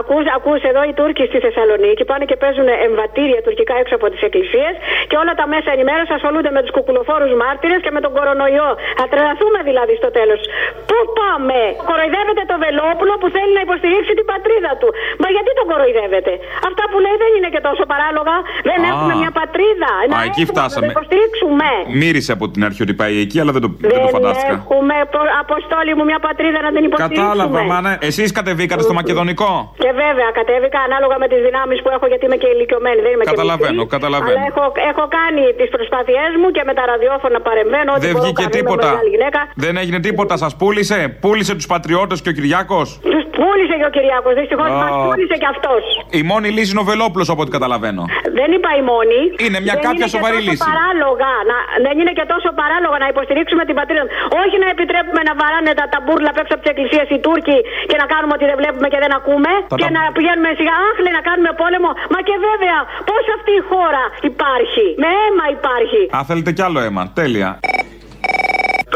Ακούς, ακούς εδώ οι Τούρκοι στη Θεσσαλονίκη πάνε και παίζουν εμβατήρια τουρκικά έξω από τις εκκλησίες και όλα τα μέσα ενημέρωσης ασχολούνται με τους κουκουλοφόρους μάρτυρες και με τον κορονοϊό. Θα τρελαθούμε δηλαδή στο τέλος. Πού πάμε, κοροϊδεύετε το Βελόπουλο που θέλει να υποστηρίξει την πατρίδα του. Μα γιατί τον κοροϊδεύετε. Αυτά που λέει δεν είναι και τόσο παράλογα. Δεν Α. έχουμε μια πατρίδα. Α, να εκεί έχουμε, φτάσαμε. Να το υποστηρίξουμε. Μύρισε από την αρχή ότι πάει εκεί, αλλά δεν το, δεν το Δεν φαντάστηκα. έχουμε προ- αποστόλη μου μια πατρίδα να την υποστηρίξουμε. Κατάλαβα, μα ναι. Εσείς κατεβήκατε στο Μακεδονικό. Και βέβαια, κατέβηκα ανάλογα με τις δυνάμεις που έχω, γιατί είμαι και ηλικιωμένη. Δεν είμαι και Καταλαβαίνω, μικρή. καταλαβαίνω. Αλλά έχω, έχω κάνει τις προσπάθειές μου και με τα ραδιόφωνα παρεμβαίνω. Ό,τι Δεν μπορώ βγήκε κάνω, είμαι τίποτα. μεγάλη γυναίκα. Δεν έγινε τίποτα, σας πούλησε; Πούλησε τους πατριώτες και ο Κυριάκος; Τους πούλησε και ο Κυριάκος. Δυστυχώς Α. μας πούλησε και αυτός. Η μόνη λύση είναι ο Βελόπουλος, από ό,τι καταλαβαίνω. Δεν είπα η μόνη. Είναι μια δεν κάποια είναι και σοβαρή τόσο λύση. Παράλογα, να, δεν είναι και τόσο παράλογα να υποστηρίξουμε την πατρίδα. Όχι να επιτρέπουμε να βαράνε τα ταμπούρλα απ' έξω από τις εκκλησίες οι Τούρκοι και να κάνουμε ότι δεν βλέπουμε και δεν ακούμε. Τα και τα- να πηγαίνουμε σιγά, άχ, λέει, να κάνουμε πόλεμο. Μα και βέβαια, πώς αυτή η χώρα υπάρχει; Με αίμα υπάρχει. Α, θέλετε κι άλλο αίμα. Τέλεια.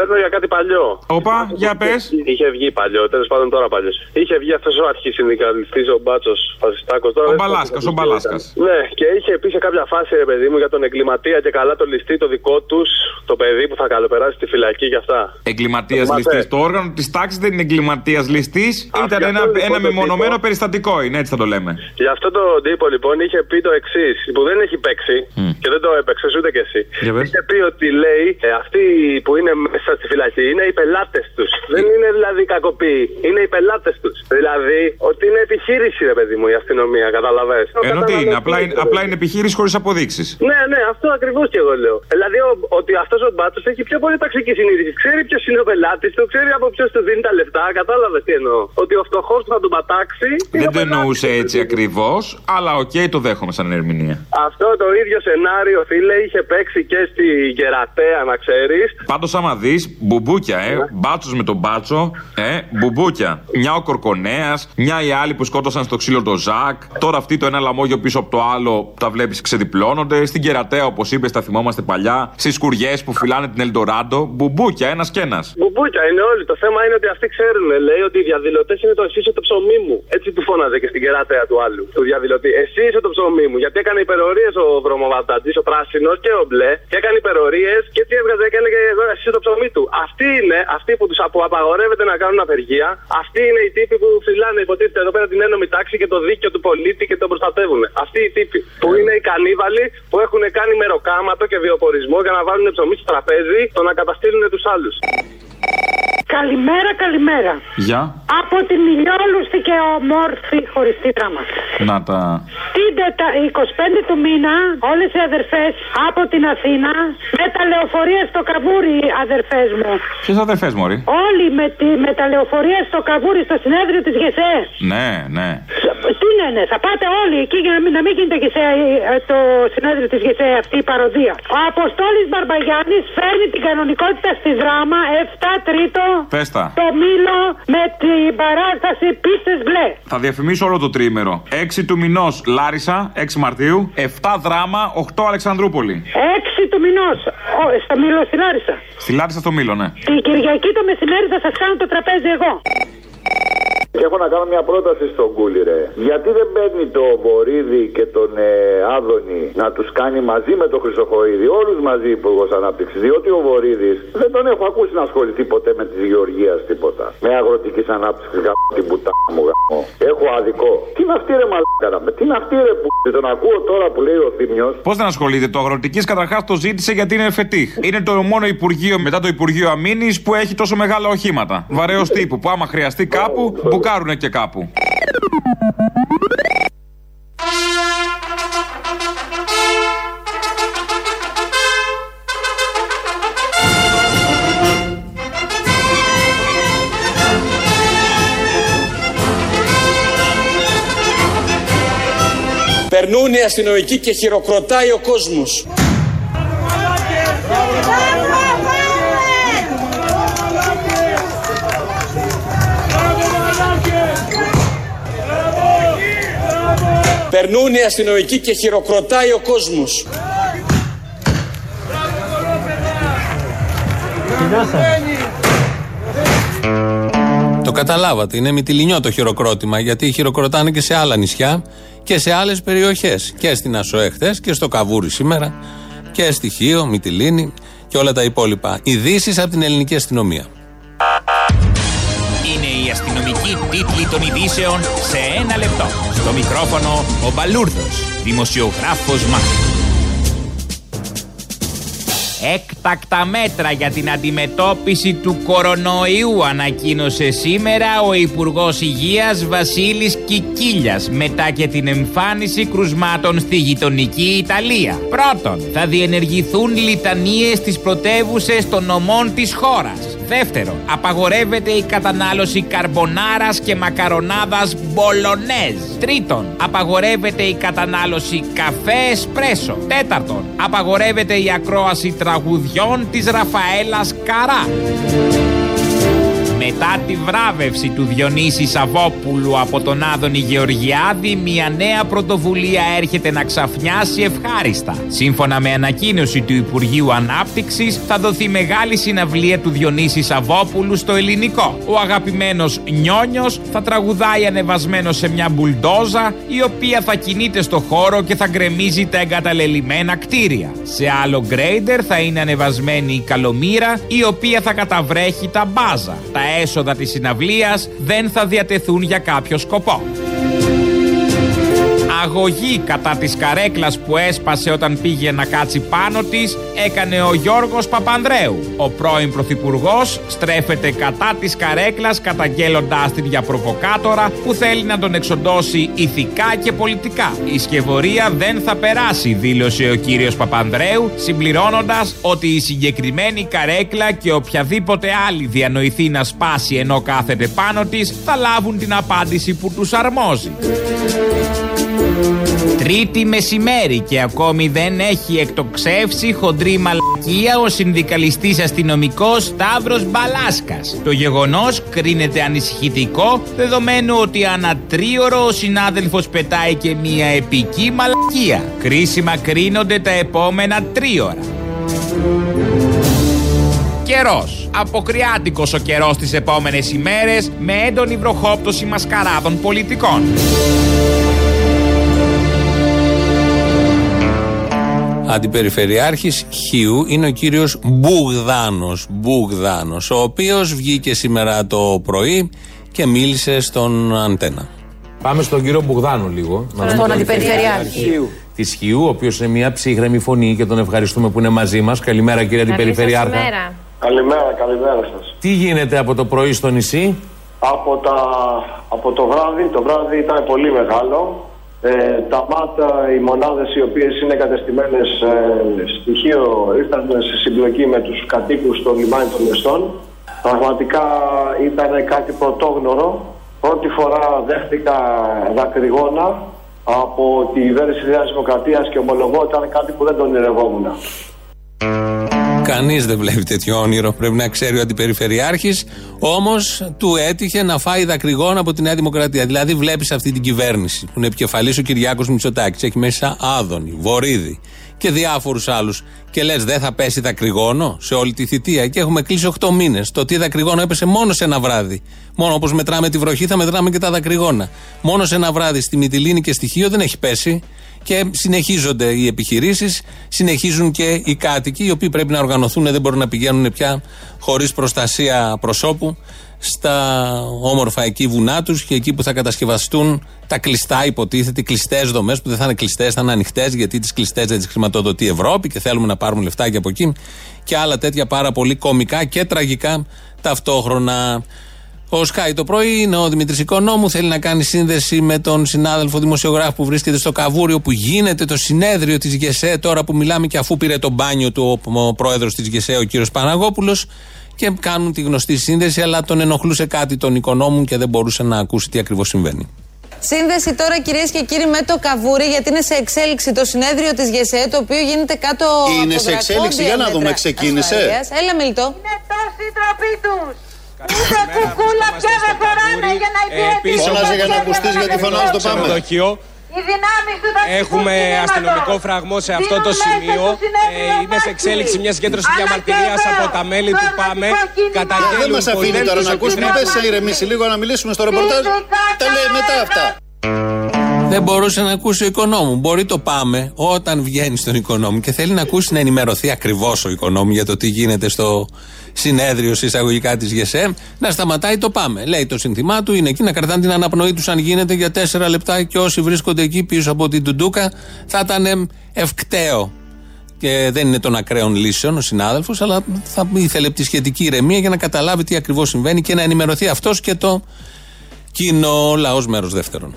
Παίρνω για κάτι παλιό. Όπα, για πες. Είχε βγει παλιό, τέλος πάντων τώρα παλιός. Είχε βγει αυτός ο αρχισυνδικαλιστής, ο Μπάτσος Φασιστάκος. Ο Μπαλάσκας, ο Μπαλάσκας. Ναι, και είχε πει σε κάποια φάση, ρε παιδί μου, για τον εγκληματία και καλά το ληστή το δικό τους, το παιδί που θα καλοπεράσει στη φυλακή και αυτά. Εγκληματίας Θυμάστε. ληστής. Το όργανο της τάξης δεν είναι εγκληματίας ληστής. Ήταν γι' ένα, αυτό, λοιπόν, ένα το μεμονωμένο τύπο- περιστατικό, είναι έτσι θα το λέμε. Για αυτό τον τύπο λοιπόν είχε πει το εξής, που δεν έχει παίξει και δεν το έπαιξες ούτε κι εσύ. Για πες. Είχε πει ότι λέει ε, αυτοί που είναι μέσα στη φυλακή είναι οι πελάτες τους. Δεν είναι δηλαδή κακοποιοί, είναι οι πελάτες τους. Δηλαδή ότι είναι επιχείρηση, ρε παιδί μου, η αστυνομία, καταλαβέ. Ενώ τι είναι, απλά είναι, απλά είναι επιχείρηση χωρίς αποδείξεις. Ναι, ναι, αυτό ακριβώς και εγώ λέω. Δηλαδή ο, ότι αυτός ο μπάτσο έχει πιο πολύ ταξική συνείδηση. Ξέρει ποιος είναι ο πελάτης του, ξέρει από ποιος του δίνει τα λεφτά. Κατάλαβες τι εννοώ. Ότι ο φτωχός που θα τον πατάξει. είναι Δεν ο το πελάτης εννοούσε του. έτσι ακριβώς, αλλά οκ, το δέχομαι σαν ερμηνεία. Αυτό το ίδιο σενάριο, φίλε, είχε παίξει και στη Κερατέα, να ξέρεις. Πάντως, άμα δεις, μπουμπούκια, ε. Μπάτσος με τον μπάτσο, ε. Μπουμπούκια. Μια ο Κορκονέας, μια οι άλλοι που σκότωσαν στο ξύλο το Ζακ. Τώρα αυτή το ένα λαμόγιο πίσω από το άλλο τα βλέπεις ξεδιπλώνονται. Στην Κερατέα, όπως είπες, τα θυμόμαστε παλιά. Στις Σκουριές που φυλάνε την Ελντοράντο. Μπουμπούκια, ένας και ένας. Μπουμπούκια είναι όλοι. Το θέμα είναι ότι αυτοί ξέρουν, λέει, ότι οι διαδηλωτές είναι το εσύ είσαι το ψωμί μου. Έτσι του φώναζε και στην κεράτεα του άλλου, του διαδηλωτή. Εσύ είσαι το ψωμί μου. Γιατί έκανε υπερορίες ο βρωμοβατατζή, ο πράσινος και ο μπλε. Και έκανε υπερορίες και τι έβγαζε και έλεγε εγώ εσύ είσαι το ψωμί του. Αυτοί είναι αυτοί που τους απαγορεύεται να κάνουν απεργία. Αυτοί είναι οι τύποι που φυλάνε, υποτίθεται εδώ πέρα την ένωμη τάξη και το δίκαιο του πολίτη και τον προστατεύουν. Αυτοί οι τύποι που είναι οι κανίβαλοι που έχουν κάνει μεροκάματο και βιοπορισμό για να βάλουν ψωμί στο τραπέζι, το να καταστήλουν τους άλλους. Καλημέρα, καλημέρα. Γεια. Από την ηλιόλουστη και ομόρφη χωριστήτρα μα. Να τα. Την τετα- 25 του μήνα, όλες οι αδερφές από την Αθήνα με τα λεωφορεία στο καβούρι, αδερφές μου. Ποιες αδερφές, Μωρή; Όλοι με, τη, με τα λεωφορεία στο καβούρι, στο συνέδριο της ΓΕΣΕ. Ναι, ναι. Τι ναι, ναι, θα πάτε όλοι εκεί για να μην, να μην γίνεται ΓΕΣΕ, ε, το συνέδριο της ΓΕΣΕ αυτή η παροδία. Ο Αποστόλης Μπαρμπαγιάννης φέρνει την κανονικότητα στη δράμα 7 τρίτο Πες τα. το Μήλο με την παράσταση πίστες μπλε. Θα διαφημίσω όλο το τρίμερο. 6 του μηνός Λάρισα, 6 Μαρτίου. 7 δράμα, 8 Αλεξανδρούπολη. 6 του μηνός. Στο Μήλο στη Λάρισα. Στη Λάρισα στο Μήλο, ναι. Την Κυριακή το μεσημέρι θα σας κάνω το τραπέζι εγώ. Και έχω να κάνω μια πρόταση στον Κούλι, ρε. Γιατί δεν παίρνει το Βορύδη και τον ε, Άδωνη να τους κάνει μαζί με τον Χρυσοχοίδη, όλους μαζί υπουργός ανάπτυξης. Διότι ο Βορύδης δεν τον έχω ακούσει να ασχοληθεί ποτέ με της γεωργίας τίποτα. Με αγροτικής ανάπτυξης, γαμώ την πουτά μου, γαμώ. Έχω αδικό. Τι είναι αυτή, ρε μαλάκα, με. Τι είναι αυτή, ρε που. Τον ακούω τώρα που λέει ο Θήμιος. Πώς δεν ασχολείται, το αγροτικής καταρχάς το ζήτησε γιατί είναι φετίχ. Είναι το μόνο Υπουργείο μετά το Υπουργείο Αμήνης που έχει τόσο μεγάλα οχήματα. Βαρέως τύπου που άμα χρειαστεί κάπου, μπουκάρουνε και κάπου. Περνούν οι αστυνομικοί και χειροκροτάει ο κόσμος. Περνούν οι αστυνομικοί και χειροκροτάει ο κόσμος. Το καταλάβατε. Είναι μυτιλινιό το χειροκρότημα γιατί χειροκροτάνε και σε άλλα νησιά και σε άλλες περιοχές. Και στην Ασοέ χθες και στο Καβούρι σήμερα και στη Χίο, Μυτιλίνη και όλα τα υπόλοιπα. Ειδήσεις από την ελληνική αστυνομία. Είναι η αστυνομική τίτλη των ειδήσεων σε ένα λεπτό. Στο μικρόφωνο ο Μπαλούρδος, δημοσιογράφος Μάρκος. Έκτακτα μέτρα για την αντιμετώπιση του κορονοϊού ανακοίνωσε σήμερα ο Υπουργός Υγείας Βασίλης Κικίλιας μετά και την εμφάνιση κρουσμάτων στη γειτονική Ιταλία. Πρώτον, θα διενεργηθούν λιτανίες στις πρωτεύουσες των νομών της χώρας. Δεύτερον, απαγορεύεται η κατανάλωση καρμπονάρας και μακαρονάδας μπολονέζ. Τρίτον, απαγορεύεται η κατανάλωση καφέ εσπρέσο. Τέταρτον, απαγορεύεται η ακρόαση τραγουδιών της Ραφαέλας Καρά. Μετά τη βράβευση του Διονύσης Σαββόπουλου από τον Άδωνη Γεωργιάδη, μια νέα πρωτοβουλία έρχεται να ξαφνιάσει ευχάριστα. Σύμφωνα με ανακοίνωση του Υπουργείου Ανάπτυξης, θα δοθεί μεγάλη συναυλία του Διονύση Σαββόπουλου στο ελληνικό. Ο αγαπημένος Νιόνιος θα τραγουδάει ανεβασμένο σε μια μπουλντόζα, η οποία θα κινείται στο χώρο και θα γκρεμίζει τα εγκαταλελειμμένα κτίρια. Σε άλλο γκρέιντερ θα είναι ανεβασμένη η Καλομήρα, η οποία θα καταβρέχει τα μπάζα. Τα έσοδα της συναυλίας δεν θα διατεθούν για κάποιο σκοπό. Αγωγή κατά της καρέκλας που έσπασε όταν πήγε να κάτσει πάνω της έκανε ο Γιώργος Παπανδρέου. Ο πρώην Πρωθυπουργός στρέφεται κατά της καρέκλας καταγγέλλοντάς την για προβοκάτορα που θέλει να τον εξοντώσει ηθικά και πολιτικά. Η σκευωρία δεν θα περάσει, δήλωσε ο κύριος Παπανδρέου, συμπληρώνοντας ότι η συγκεκριμένη καρέκλα και οποιαδήποτε άλλη διανοηθεί να σπάσει ενώ κάθεται πάνω της θα λάβουν την απάντηση που τους αρμόζει. Τρίτη μεσημέρι και ακόμη δεν έχει εκτοξεύσει χοντρή μαλακία ο συνδικαλιστής αστυνομικός Σταύρος Μπαλάσκας. Το γεγονός κρίνεται ανησυχητικό δεδομένου ότι ανά τρίωρο ο συνάδελφος πετάει και μια επική μαλακία. Κρίσιμα κρίνονται τα επόμενα τρίωρα. Καιρός. Αποκριάτικος ο καιρός τις επόμενες ημέρες με έντονη βροχόπτωση μασκαράδων πολιτικών. Αντιπεριφερειάρχης Χίου είναι ο κύριος Μπουγδάνος, Μπουγδάνος, ο οποίος βγήκε σήμερα το πρωί και μίλησε στον Αντένα. Πάμε στον κύριο Μπουγδάνο λίγο. Στον Αντιπεριφερειάρχη. Της Χιού, ο οποίος είναι μια ψύχρεμη φωνή και τον ευχαριστούμε που είναι μαζί μας. Καλημέρα, κύριε Αντιπεριφερειάρχα. Καλημέρα. Καλημέρα, καλημέρα σας. Τι γίνεται από το πρωί στο νησί, Από, τα, από το βράδυ, το βράδυ ήταν πολύ μεγάλο. Ε, τα ΜΑΤ, οι μονάδες οι οποίες είναι κατεστημένες ε, στοιχείο ήρθαν σε συμπλοκή με τους κατοίκους στο λιμάνι των Μεστών. Πραγματικά ήταν κάτι πρωτόγνωρο. Πρώτη φορά δέχτηκα δακρυγόνα από τη κυβέρνηση της Νέας Δημοκρατίας και ομολογώ ήταν κάτι που δεν τον ονειρευόμουν. Κανείς δεν βλέπει τέτοιο όνειρο. Πρέπει να ξέρει ο Αντιπεριφερειάρχης. Όμως του έτυχε να φάει δακρυγόνα από τη Νέα Δημοκρατία. Δηλαδή, βλέπεις αυτή την κυβέρνηση που είναι επικεφαλής ο Κυριάκος Μητσοτάκης. Έχει μέσα Άδωνη, Βορύδη και διάφορους άλλους. Και λες, δεν θα πέσει δακρυγόνο σε όλη τη θητεία. Και έχουμε κλείσει 8 μήνες. Το τι δακρυγόνο έπεσε μόνο σε ένα βράδυ. Μόνο όπως μετράμε τη βροχή, θα μετράμε και τα δακρυγόνα. Μόνο σε ένα βράδυ στη Μυτιλίνη και στη Χίο δεν έχει πέσει. Και συνεχίζονται οι επιχειρήσεις, συνεχίζουν και οι κάτοικοι, οι οποίοι πρέπει να οργανωθούν, δεν μπορούν να πηγαίνουν πια χωρίς προστασία προσώπου στα όμορφα εκεί βουνά τους και εκεί που θα κατασκευαστούν τα κλειστά, υποτίθεται, κλειστές δομές που δεν θα είναι κλειστές, θα είναι ανοιχτές, γιατί τις κλειστές δεν τις χρηματοδοτεί η Ευρώπη και θέλουμε να πάρουμε λεφτάκια από εκεί και άλλα τέτοια πάρα πολύ κομικά και τραγικά ταυτόχρονα. Ο Σκάι το πρωί είναι ο Δημήτρης Οικονόμου. Θέλει να κάνει σύνδεση με τον συνάδελφο δημοσιογράφο που βρίσκεται στο Καβούριο που γίνεται το συνέδριο της ΓΕΣΕ τώρα που μιλάμε και αφού πήρε το μπάνιο του ο, ο πρόεδρος της ΓΕΣΕ, ο κύριος Παναγόπουλος. Και κάνουν τη γνωστή σύνδεση, αλλά τον ενοχλούσε κάτι τον Οικονόμου και δεν μπορούσε να ακούσει τι ακριβώς συμβαίνει. Σύνδεση τώρα κυρίες και κύριοι με το Καβούρι, γιατί είναι σε εξέλιξη το συνέδριο της ΓΕΣΕ, το οποίο γίνεται κάτω Είναι από σε εξέλιξη, για να δρακόντια δούμε, μέτρα ξεκίνησε. ασφαλείας. Έλα, Μιλτό. Είναι τόση η τροπή τους. Ούτε κουκούλα πια δεν φοράνε για να υπηρετήσουν. Φώναζε για να ακουστείς γιατί φωνάζει το πάμε. Ξενοδοχείο. Έχουμε αστυνομικό φραγμό σε αυτό το σημείο. Ε, είναι σε εξέλιξη μια συγκέντρωση διαμαρτυρίας από τα μέλη του ΠΑΜΕ. Καταγγέλνουν Δεν μας αφήνει δεν τώρα τους να ακούσουμε. επιτρέπουν- Πες σε ηρεμήσει λίγο να μιλήσουμε στο ρεπορτάζ. Τα λέει μετά αυτά. Δεν μπορούσε να ακούσει ο οικονόμου. Μπορεί το πάμε όταν βγαίνει στον οικονόμου και θέλει να ακούσει να ενημερωθεί ακριβώς ο οικονόμου για το τι γίνεται στο συνέδριο εισαγωγικά της ΓΕΣΕ, να σταματάει το πάμε. Λέει το σύνθημά του, είναι εκεί να κρατάνε την αναπνοή τους αν γίνεται για τέσσερα λεπτά και όσοι βρίσκονται εκεί πίσω από την τουντούκα θα ήταν εμ, ευκταίο. Και δεν είναι των ακραίων λύσεων ο συνάδελφος, αλλά θα ήθελε τη σχετική ηρεμία για να καταλάβει τι ακριβώς συμβαίνει και να ενημερωθεί αυτός και το κοινό λαός μέρος δεύτερον.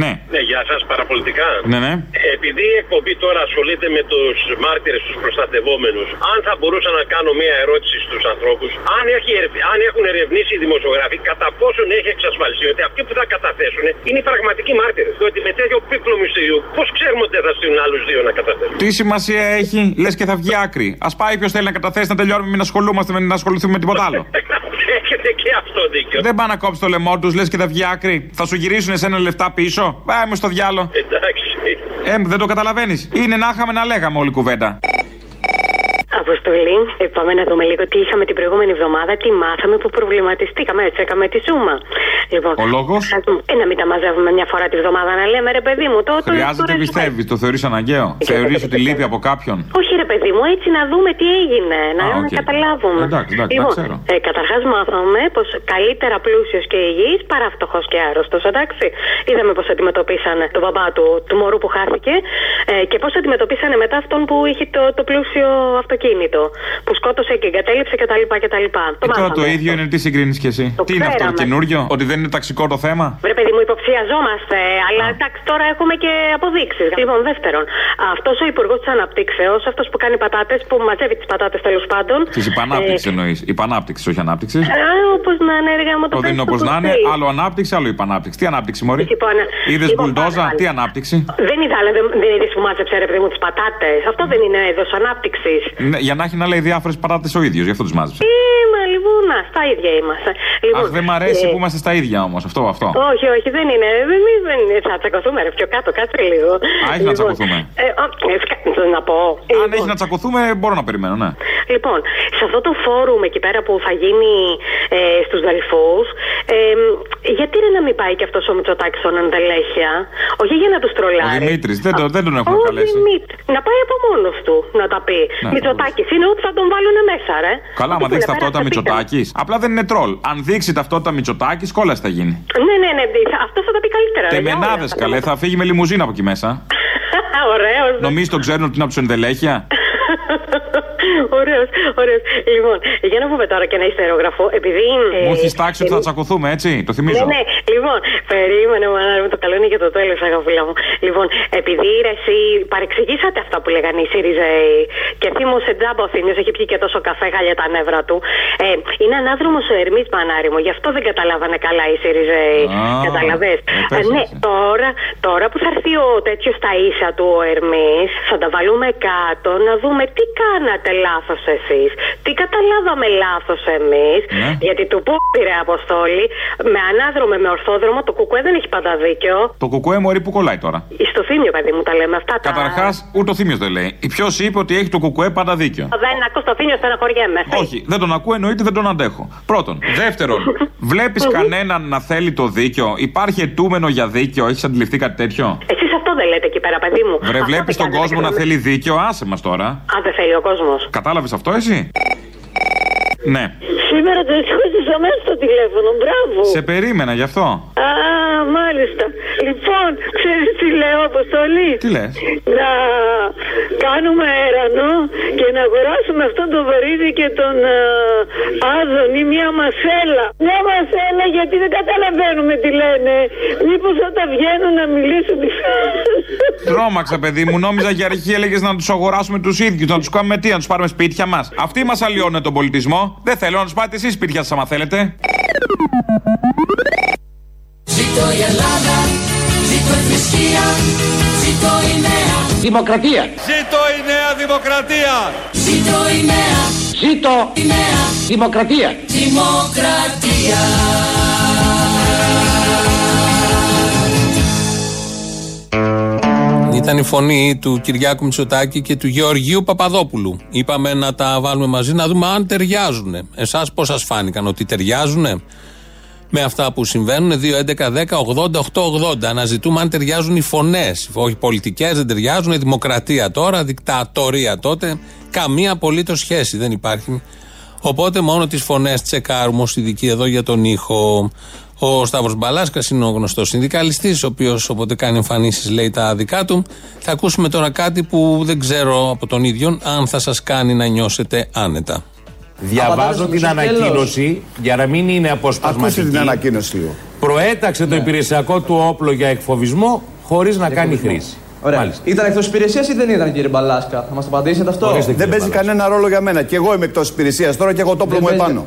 Ναι. Ναι, γεια σας, παραπολιτικά. Ναι, ναι. Επειδή η εκπομπή τώρα ασχολείται με τους μάρτυρες, τους προστατευόμενους, αν θα μπορούσα να κάνω μία ερώτηση στους ανθρώπους, αν, έχει ερευ- αν έχουν ερευνήσει οι δημοσιογράφοι, κατά πόσον έχει εξασφαλιστεί ότι αυτοί που θα καταθέσουν είναι οι πραγματικοί μάρτυρες; Διότι με τέτοιο πίπλο μυστηρίου, πώς ξέρουμε ότι δεν θα στείλουν άλλους δύο να καταθέσουν; Τι σημασία έχει, λες και θα βγει άκρη. Α πάει ποιος θέλει να καταθέσει να τελειώνουμε, μην ασχολούμαστε με να ασχοληθούμε με τίποτα άλλο. Έχετε και αυτό δίκιο. Δεν πάνε να κόψει το λαιμό τους, λες και θα βγει άκρη. Θα σου γυρίσουν εσένα λεφτά πίσω. Πάμε στο διάλο. Εντάξει. Ε, δεν το καταλαβαίνεις. Είναι να είχαμε να λέγαμε όλη κουβέντα. Αποστολή, ε, πάμε να δούμε λίγο τι είχαμε την προηγούμενη εβδομάδα, τι μάθαμε που προβληματιστήκαμε. Έτσι, έκαμε τη σούμα. Λοιπόν, Ο λόγος; θα δούμε. Ε, να μην τα μαζεύουμε μια φορά τη βδομάδα, να λέμε ρε παιδί μου, το. το- Χρειάζεται, τώρα πιστεύεις, το θεωρείς αναγκαίο; Θεωρείς ότι λείπει από κάποιον; Όχι, ρε παιδί μου, έτσι να δούμε τι έγινε. Να, Α, να οκ. καταλάβουμε. Εντάξει, εντάξει, λοιπόν, τα ξέρω. ε, Καταρχάς, μάθαμε πως καλύτερα πλούσιος και υγιής παρά φτωχός και άρρωστος. Εντάξει. Είδαμε πώς αντιμετωπίσανε τον μπαμπά του, του μωρού που χάθηκε ε, και πώς αντιμετωπίσανε μετά αυτόν που είχε το, το πλούσιο αυτοκίνητο. Που σκότωσε και εγκατέλειψε κτλ. κτλ. Το Και τώρα μάθαμε. το ίδιο είναι τι συγκρίνεις κι εσύ; Το τι είναι αυτό το ξέραμε. καινούριο, Ότι δεν είναι ταξικό το θέμα; Βρε παιδί μου, υποψιαζόμαστε, αλλά εντάξει, τώρα έχουμε και αποδείξεις. Λοιπόν, δεύτερον, αυτός ο υπουργός της Αναπτύξεως, αυτός που κάνει πατάτες, που μαζεύει τις πατάτες τέλος πάντων. Τη υπανάπτυξης εννοείς. Υπανάπτυξης, όχι ανάπτυξης. Όπως να είναι, έργα μου το Το δεν είναι πες όπως το να είναι. κουστί. Άλλο ανάπτυξη, άλλο υπανάπτυξη. Τι ανάπτυξη, Μωρή; Λοιπόν, Είδες λοιπόν, μπουλντόζα, πάλι. τι ανάπτυξη; Δεν είδα, αλλά δεν, δεν είδες που μάζεψε ρε παιδί μου τις πατάτες. Αυτό δεν είναι είδο ανάπτυξης. Ναι, για να έχει να λέει διάφορες παράτες ο ίδιος, γι' αυτό τους μάζεψε. Είμα, λοιπόν, να, στα ίδια είμαστε. Λοιπόν, Αχ, δεν μ' αρέσει ε, που είμαστε στα ίδια όμως. Αυτό, αυτό. Όχι, όχι, δεν είναι. Εμείς δεν είναι. Θα τσακωθούμε, ρε πιο κάτω, κάτσε λίγο. Α, έχει να τσακωθούμε. Ε, ο, ε, σκα- να πω. Αν έχει να τσακωθούμε, μπορώ να περιμένω, ναι. Λοιπόν, σε αυτό το φόρουμ εκεί πέρα που θα γίνει ε, στους Δελφούς, ε, γιατί ρε να μην πάει και αυτός ο Μητσοτάκης στον Αντελέχεια, όχι για να τους Ο τρολάρει. Δημήτρης, δεν, το- δεν τον έχουν Ο καλέσει. Δημήτρη. Να πάει από μόνος του να τα πει. Ναι. Μητσοτάκης είναι ότι θα τον βάλουν μέσα, ρε. Καλά, άμα Ότι δείξει πούνε, ταυτότητα πέρασε, πήγαινε. Μητσοτάκης. Απλά δεν είναι τρόλ. Αν δείξει ταυτότητα Μητσοτάκης, κόλαση θα γίνει. Ναι, ναι, ναι. Αυτό θα τα πει καλύτερα. ρε, για όλα Τεμενάδες αυτά. καλέ, θα φύγει με λιμουζίνα από εκεί μέσα. Ωραίος. Νομίζεις τον ξέρουν ότι είναι από τους ενδελέχεια; Ωραίος, ωραίος. Λοιπόν, για να πούμε τώρα και ένα ιστερόγραφο, επειδή. ε, Μου έχεις τάξει ότι θα εμείς- τσακωθούμε, έτσι. Το θυμίζω. Ναι, ναι. Λοιπόν, περίμενε μανάρι μου, το καλό είναι για το τέλος, αγαπούλα μου. Λοιπόν, επειδή ρε, εσύ παρεξηγήσατε αυτά που λέγανε οι ΣΥΡΙΖΑΙ και θύμωσε τζάμπα ο Θήμιος, έχει πιει και τόσο καφέ, γάλια τα νεύρα του. Ε, είναι ανάδρομος ο Ερμής, μανάρι μου, γι' αυτό δεν καταλάβανε καλά οι ΣΥΡΙΖΑΙ. Α, Καταλαβέ. πες ναι, έτσι. τώρα, τώρα που θα έρθει ο τέτοιος στα ίσα του ο Ερμής, θα τα βάλουμε κάτω να δούμε τι κάνατε λάθος εσείς. Τι καταλάβαμε λάθος εμείς. Ναι. Γιατί του πού πήρε αποστόλη, με ανάδρομο, με ορθόδρομο, το κουκουέ δεν έχει πάντα δίκιο. Το κουκουέ μωρή που κολλάει τώρα; Στο θύμιο, παιδί μου, τα λέμε αυτά. Τα... Καταρχάς, ούτε ο Θήμιο δεν λέει. Ποιος είπε ότι έχει το κουκουέ πάντα δίκιο; Δεν ακούς το θύμιο, στεναχωριέμαι. Όχι, δεν τον ακούω, εννοείται δεν τον αντέχω. Πρώτον. Δεύτερον, βλέπεις κανέναν να θέλει το δίκιο; Υπάρχει αιτούμενο για δίκιο, έχεις αντιληφθεί κάτι τέτοιο; Εσείς αυτό δεν λέτε εκεί πέρα, παιδί μου. Βρε, Αυτό βλέπεις δεν τον κάνετε κόσμο και να το- θέλει δίκιο, άσε μας τώρα. Α, δεν θέλει ο κόσμος. Κατάλαβες αυτό εσύ; Ναι. Σήμερα το σηκώσεις αμέσως το τηλέφωνο. Μπράβο. Σε περίμενα γι' αυτό. Α, μάλιστα. Λοιπόν, ξέρεις τι λέω, Αποστολή; Τι λες; Να κάνουμε αερανό και να αγοράσουμε αυτόν τον βορίδι και τον ε, Άδωνη μια μασέλα. Μια μασέλα γιατί δεν καταλαβαίνουμε τι λένε. Μήπως όταν βγαίνουν να μιλήσουν. Τρόμαξα, παιδί μου. Νόμιζα για αρχή έλεγες να τους αγοράσουμε τους ίδιους, να τους κάνουμε τι, να τους πάρουμε σπίτια μας. Αυτοί μας αλλοιώνουν τον πολιτισμό. Δεν θέλω να τους πάτε εσείς σπίτια σα, άμα θέλετε. Ζήτω η Ελλάδα, ζήτω η θρησκεία, ζήτω η νέα Δημοκρατία. Ζήτω η νέα δημοκρατία! Ζήτω η νέα, ζήτω η νέα Δημοκρατία. Δημοκρατία. Ήταν η φωνή του Κυριάκου Μητσοτάκη και του Γεωργίου Παπαδόπουλου. Είπαμε να τα βάλουμε μαζί να δούμε αν ταιριάζουν. Εσάς πώς σας φάνηκαν ότι ταιριάζουν με αυτά που συμβαίνουν. 2, 11, 10, 80, 8, 80. Αναζητούμε αν ταιριάζουν οι φωνές. Όχι πολιτικές, δεν ταιριάζουν. Η δημοκρατία τώρα, δικτατορία τότε. Καμία απολύτως σχέση δεν υπάρχει. Οπότε μόνο τις φωνές τσεκάρουμε ως ειδικοί εδώ για τον ήχο. Ο Σταύρος Μπαλάσκας είναι ο γνωστός συνδικαλιστής, ο οποίος όποτε κάνει εμφανίσεις λέει τα δικά του. Θα ακούσουμε τώρα κάτι που δεν ξέρω από τον ίδιο αν θα σας κάνει να νιώσετε άνετα. Διαβάζω την ανακοίνωση για να μην είναι αποσπασματική. Ακούστε την ανακοίνωση λίγο. Προέταξε το υπηρεσιακό του όπλο για εκφοβισμό χωρίς να κάνει χρήση. Ωραία. Ήταν εκτός υπηρεσίας ή δεν ήταν, κύριε Μπαλάσκα; Θα μας το απαντήσετε αυτό; Δεν παίζει κανένα ρόλο για μένα. Και εγώ είμαι εκτός υπηρεσίας τώρα και εγώ το όπλο Δεν μου παίζει.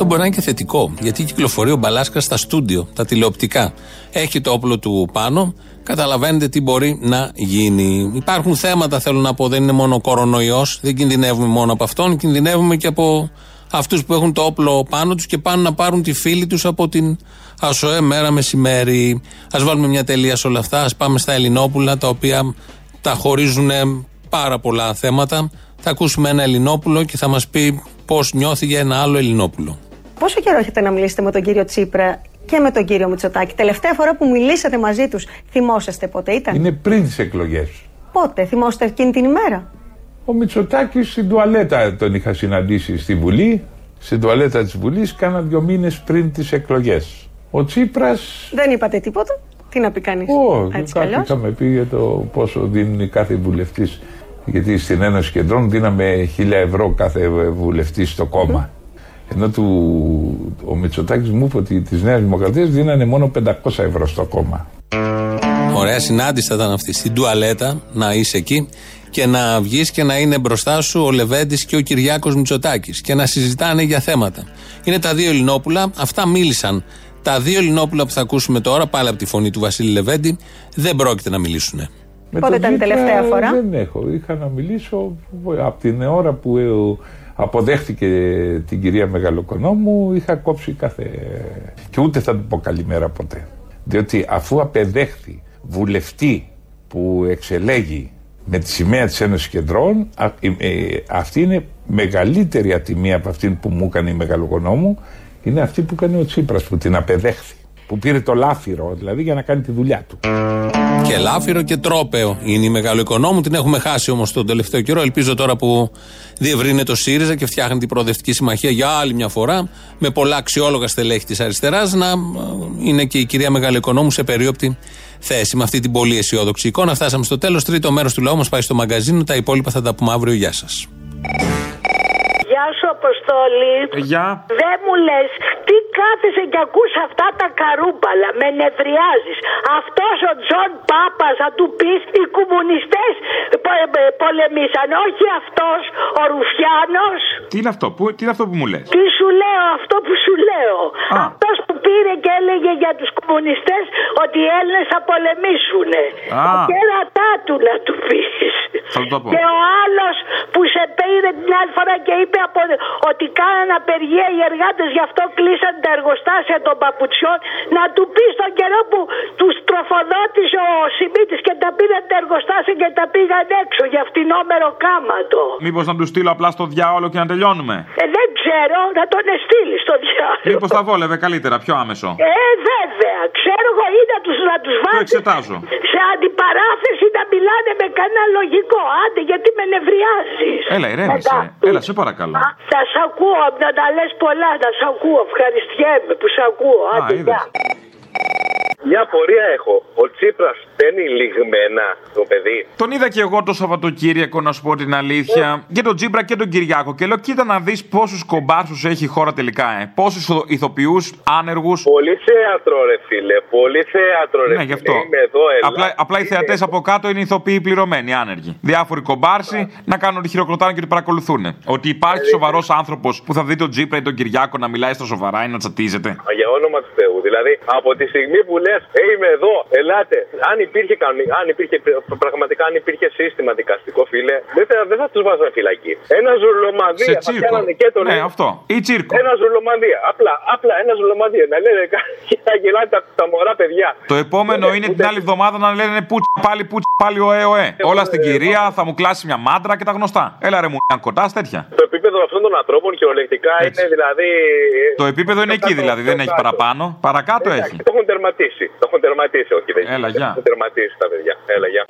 Επάνω. Αυτό μπορεί να είναι και θετικό, γιατί κυκλοφορεί ο Μπαλάσκας στα στούντιο, τα τηλεοπτικά. Έχει το όπλο του πάνω, καταλαβαίνετε τι μπορεί να γίνει. Υπάρχουν θέματα, θέλω να πω, δεν είναι μόνο ο κορονοϊός, δεν κινδυνεύουμε μόνο από αυτόν, κινδυνεύουμε και από αυτούς που έχουν το όπλο πάνω τους και πάνε να πάρουν τη φίλη τους από την ΑΣΟΕ μέρα μεσημέρι. Α βάλουμε μια τελεία σε όλα αυτά, ας πάμε στα Ελληνόπουλα, τα οποία τα χωρίζουν πάρα πολλά θέματα. Θα ακούσουμε ένα Ελληνόπουλο και θα μας πει πώς νιώθει για ένα άλλο Ελληνόπουλο. Πόσο καιρό έχετε να μιλήσετε με τον κύριο Τσίπρα και με τον κύριο Μητσοτάκη; Τελευταία φορά που μιλήσατε μαζί τους, θυμόσαστε πότε ήταν; Είναι πριν τις εκλογές. Πότε, θυμόσαστε εκείνη την ημέρα; Ο Μητσοτάκης στην τουαλέτα τον είχα συναντήσει στη Βουλή. Στην τουαλέτα της Βουλής κάνα δύο μήνες πριν τις εκλογές. Ο Τσίπρα. Δεν είπατε τίποτα; Τι να πει κανείς; Ω, Έτσι κι κάτι αλλιώς. είχαμε πει για το πόσο δίνει κάθε βουλευτής. Γιατί στην Ένωση Κεντρών δίναμε χίλια ευρώ κάθε βουλευτής στο κόμμα. Ενώ του, ο Μητσοτάκης μου είπε ότι της Νέας Δημοκρατίας δίνανε μόνο 500 ευρώ στο κόμμα. Ωραία συνάντηση θα ήταν αυτή. Στην τουαλέτα να είσαι εκεί και να βγεις και να είναι μπροστά σου ο Λεβέντης και ο Κυριάκος Μητσοτάκης και να συζητάνε για θέματα. Είναι τα δύο Ελληνόπουλα, αυτά μίλησαν. Τα δύο Ελληνόπουλα που θα ακούσουμε τώρα, πάλι από τη φωνή του Βασίλη Λεβέντη, δεν πρόκειται να μιλήσουν. Με Πότε τον ήταν η Τσίπρα τελευταία φορά; Δεν έχω. Είχα να μιλήσω από την ώρα που ε, αποδέχτηκε την κυρία Μεγαλοκονόμου. Είχα κόψει κάθε. και ούτε θα του πω καλημέρα ποτέ. Διότι αφού απεδέχθη βουλευτή που εξελέγει με τη σημαία της Ένωσης Κεντρών, α- ε, ε, αυτή είναι μεγαλύτερη ατιμία από αυτή που μου έκανε η Μεγαλοκονόμου. Είναι αυτή που έκανε ο Τσίπρας που την απεδέχθη. Που πήρε το λάφυρο δηλαδή για να κάνει τη δουλειά του. Και λάφυρο και τρόπεο είναι η μεγάλο οικονόμου. Την έχουμε χάσει όμως τον τελευταίο καιρό. Ελπίζω τώρα που διευρύνεται το ΣΥΡΙΖΑ και φτιάχνει την προοδευτική συμμαχία για άλλη μια φορά, με πολλά αξιόλογα στελέχη της αριστεράς, να ε, είναι και η κυρία Μεγάλο Οικονόμου σε περίοπτη θέση. Με αυτή την πολύ αισιόδοξη εικόνα φτάσαμε στο τέλος. Τρίτο μέρος του λαού μας πάει στο μαγκαζίνο. Τα υπόλοιπα θα τα πούμε αύριο. Γεια σας. Γεια σου, Αποστόλη. Γεια. Δεν μου λες, τι κάθεσαι και ακούς αυτά τα καρούμπαλα, με νευριάζεις. Αυτός ο Τζον Πάπας, θα του πεις, οι κομμουνιστές πολεμήσαν, όχι αυτός, ο Ρουφιάνος. Τι είναι αυτό, που, τι είναι αυτό που μου λες; Τι σου λέω, αυτό που σου λέω. Αυτός που πήρε και έλεγε για τους κομμουνιστές ότι οι Έλληνες θα πολεμήσουν. Α. Τον κερατά του να του πεις. Θα του το πω. Και ο άλλος που σε πήρε την άλλη φορά και είπε από, ότι κάνανε απεργία οι εργάτες, γι' αυτό κλείσαν τα εργοστάσια των παπουτσιών. Να του πει τον καιρό που τους τροφοδότησε ο Σιμίτης και τα πήραν τα εργοστάσια και τα πήγαν έξω για φτηνόμερο κάματο. Μήπως να του στείλω απλά στο διάολο και να τελειώνουμε; Ε, δεν ξέρω, να τον εστείλει στο διάλογο. Μήπως τα βόλευε καλύτερα, πιο άμεσο; Ε, βέβαια, ξέρω εγώ ή να τους, να τους Το βάλει εξετάζω. σε αντιπαράθεση να μιλάνε με κανένα λογικό. Άντε, γιατί με νευριάζεις. Έλα, ηρέμησε. Έλα, σε παρακαλώ. Θα σ' ακούω, να τα λες πολλά, να σ' ακούω. Ευχαριστιέμαι που σ' ακούω. Άντε, είδες. γεια. Μια πορεία έχω. Ο Τσίπρας παίρνει λιγμένα το παιδί. Τον είδα και εγώ το Σαββατοκύριακο, να σου πω την αλήθεια. Και τον Τζίμπρα και τον Κυριάκο. Και λέω, κοίτα να δεις πόσους κομπάρσους έχει η χώρα τελικά, ε. Πόσους ηθοποιούς άνεργους. Πολύ θέατρο, ρε φίλε. Πολύ θέατρο, ρε Ναι, γι' αυτό. φίλε. Είμαι εδώ, Ελλάδα. Απλά, απλά οι θεατές από κάτω είναι ηθοποιοί πληρωμένοι, άνεργοι. Διάφοροι κομπάρσοι να κάνουν ότι χειροκροτάνε και ότι παρακολουθούν. Ότι υπάρχει σοβαρός άνθρωπος που θα δει τον Τζίπρα ή τον Κυριάκο να μιλάει στα σοβαρά ή να τσατίζεται. Για όνομα του Θεού. Δηλαδή, από τη στιγμή που λέει λες, ε, είμαι εδώ, ελάτε. Αν υπήρχε, κανονι- αν υπήρχε πραγματικά αν υπήρχε σύστημα δικαστικό, φίλε, δεν θα, δεν θα τους βάζανε φυλακή. Ένα Σε ζουλομανδία θα τσίρκο. πιάνανε και τον Ναι, αυτό. Ή τσίρκο. Ένα ζουλομανδία. Απλά, απλά ένα ζουλομανδία. Να λένε και να γελάνε τα, τα μωρά παιδιά. Το επόμενο είναι την άλλη εβδομάδα να λένε πούτσα πάλι, πούτσα πάλι, ωε, ωε. Όλα στην κυρία, θα μου κλάσει μια μάντρα και τα γνωστά. Έλα ρε μου, κοντά τέτοια. Το επίπεδο αυτών των ανθρώπων κυριολεκτικά είναι δηλαδή. Το επίπεδο είναι εκεί δηλαδή, δεν έχει παραπάνω. Παρακάτω έχει. Το έχουν τερματίσει. Το έχουν τερματίσει, όχι δεν Έλα, γεια. Το έχουν τερματίσει τα παιδιά. Έλα, γεια.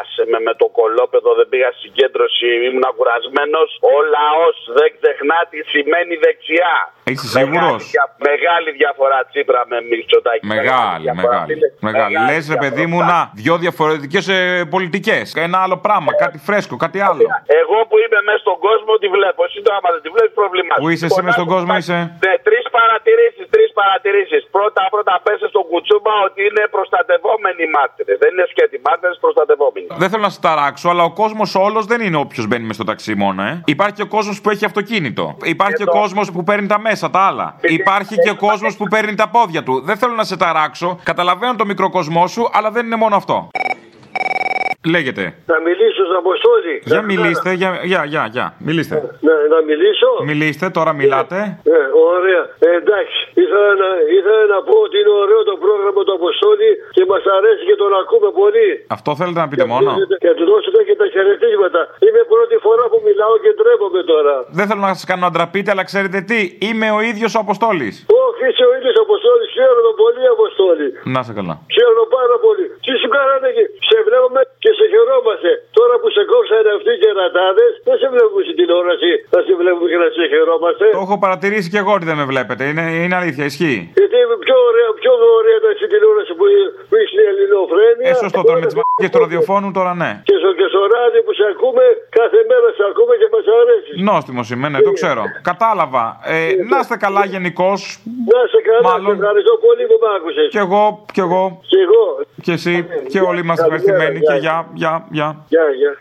Άσε με με το κολόπεδο, δεν πήγα στην συγκέντρωση, ήμουν κουρασμένο. Ο λαός δεν ξεχνά τι σημαίνει δεξιά. Είσαι σίγουρος; Μεγάλη, δια- μεγάλη διαφορά Τσίπρα με Μητσοτάκη. Μεγάλη, μεγάλη. Μεγάλη. Λες ρε παιδί μου, να, δυο διαφορετικές πολιτικές. Ένα άλλο πράγμα, κάτι φρέσκο, κάτι άλλο. Εγώ που είμαι μέσα στον κόσμο τη βλέπω. Εσύ το άμα δεν τη βλέπεις προβλημά. Πού είσαι εσύ μες στον κόσμο, είσαι; Ναι, τρεις παρατηρήσεις, τρει παρατηρήσεις. Πρώτα, πρώτα πέσε στον κουτσούμπα ότι είναι προστατευόμενοι οι μάρτυρες. Δεν είναι σκέτη μάρτυρες, προστατευόμενοι. Δεν θέλω να σε ταράξω, αλλά ο κόσμος όλος δεν είναι όποιος μπαίνει μες στο ταξί μόνο, ε. Υπάρχει και ο κόσμος που έχει αυτοκίνητο. Υπάρχει και ο κόσμος που παίρνει τα μέσα, τα άλλα. Υπάρχει και ο κόσμος που παίρνει τα πόδια του. Δεν θέλω να σε ταράξω. Καταλαβαίνω το μικροκοσμό σου, αλλά δεν είναι μόνο αυτό. Λέγεται. Να μιλήσω στον Αποστόλη. Για μιλήστε, για, για, για, για. Μιλήστε. Να, να μιλήσω. Μιλήστε, τώρα μιλάτε. Ναι, ωραία. Ε, εντάξει. Ήθελα να, ήθελα να πω ότι είναι ωραίο το πρόγραμμα του Αποστόλη και μας αρέσει και τον ακούμε πολύ. Αυτό θέλετε να πείτε μόνο; Και να του δώσετε και τα χαιρετίσματα. Είμαι πρώτη φορά που μιλάω και ντρέπομαι τώρα. Δεν θέλω να σας κάνω να ντραπείτε, αλλά ξέρετε τι, είμαι ο ίδιος ο Αποστόλης. Όχι, είσαι ο ίδιος Αποστόλης. Ξέρω τον πολύ Αποστόλη. Να σε καλά. Ξέρω τον πάρα πολύ. Τι σου κάνανε εκεί; Σε βλέπουμε και σε χαιρόμαστε. Τώρα που σε κόψανε αυτοί οι κερατάδε, δεν σε βλέπουμε στην τηλεόραση. Θα σε βλέπουμε και να σε χαιρόμαστε. Το έχω παρατηρήσει και εγώ ότι δεν με βλέπετε. Είναι, είναι αλήθεια, ισχύει. Γιατί είμαι πιο ωραία, πιο ωραία ήταν στην τηλεόραση που, που είσαι η ελληνοφρένεια. Ε, σωστό τώρα με τις μαγικέ του ραδιοφώνου, τώρα ναι. Και στο, και στο ράδιο που σε ακούμε, κάθε μέρα σε ακούμε και μας αρέσει. Νόστιμος είμαι, ναι, το ξέρω. Κατάλαβα. Ε, να είστε καλά γενικώς. Να σε καλά, σε ευχαριστώ πολύ που μ' άκουσες. Κι εγώ, κι εγώ. Κι εγώ. Και εσύ. Και όλοι είμαστε ευχαριστημένοι. Και γεια, γεια, γεια. yeah.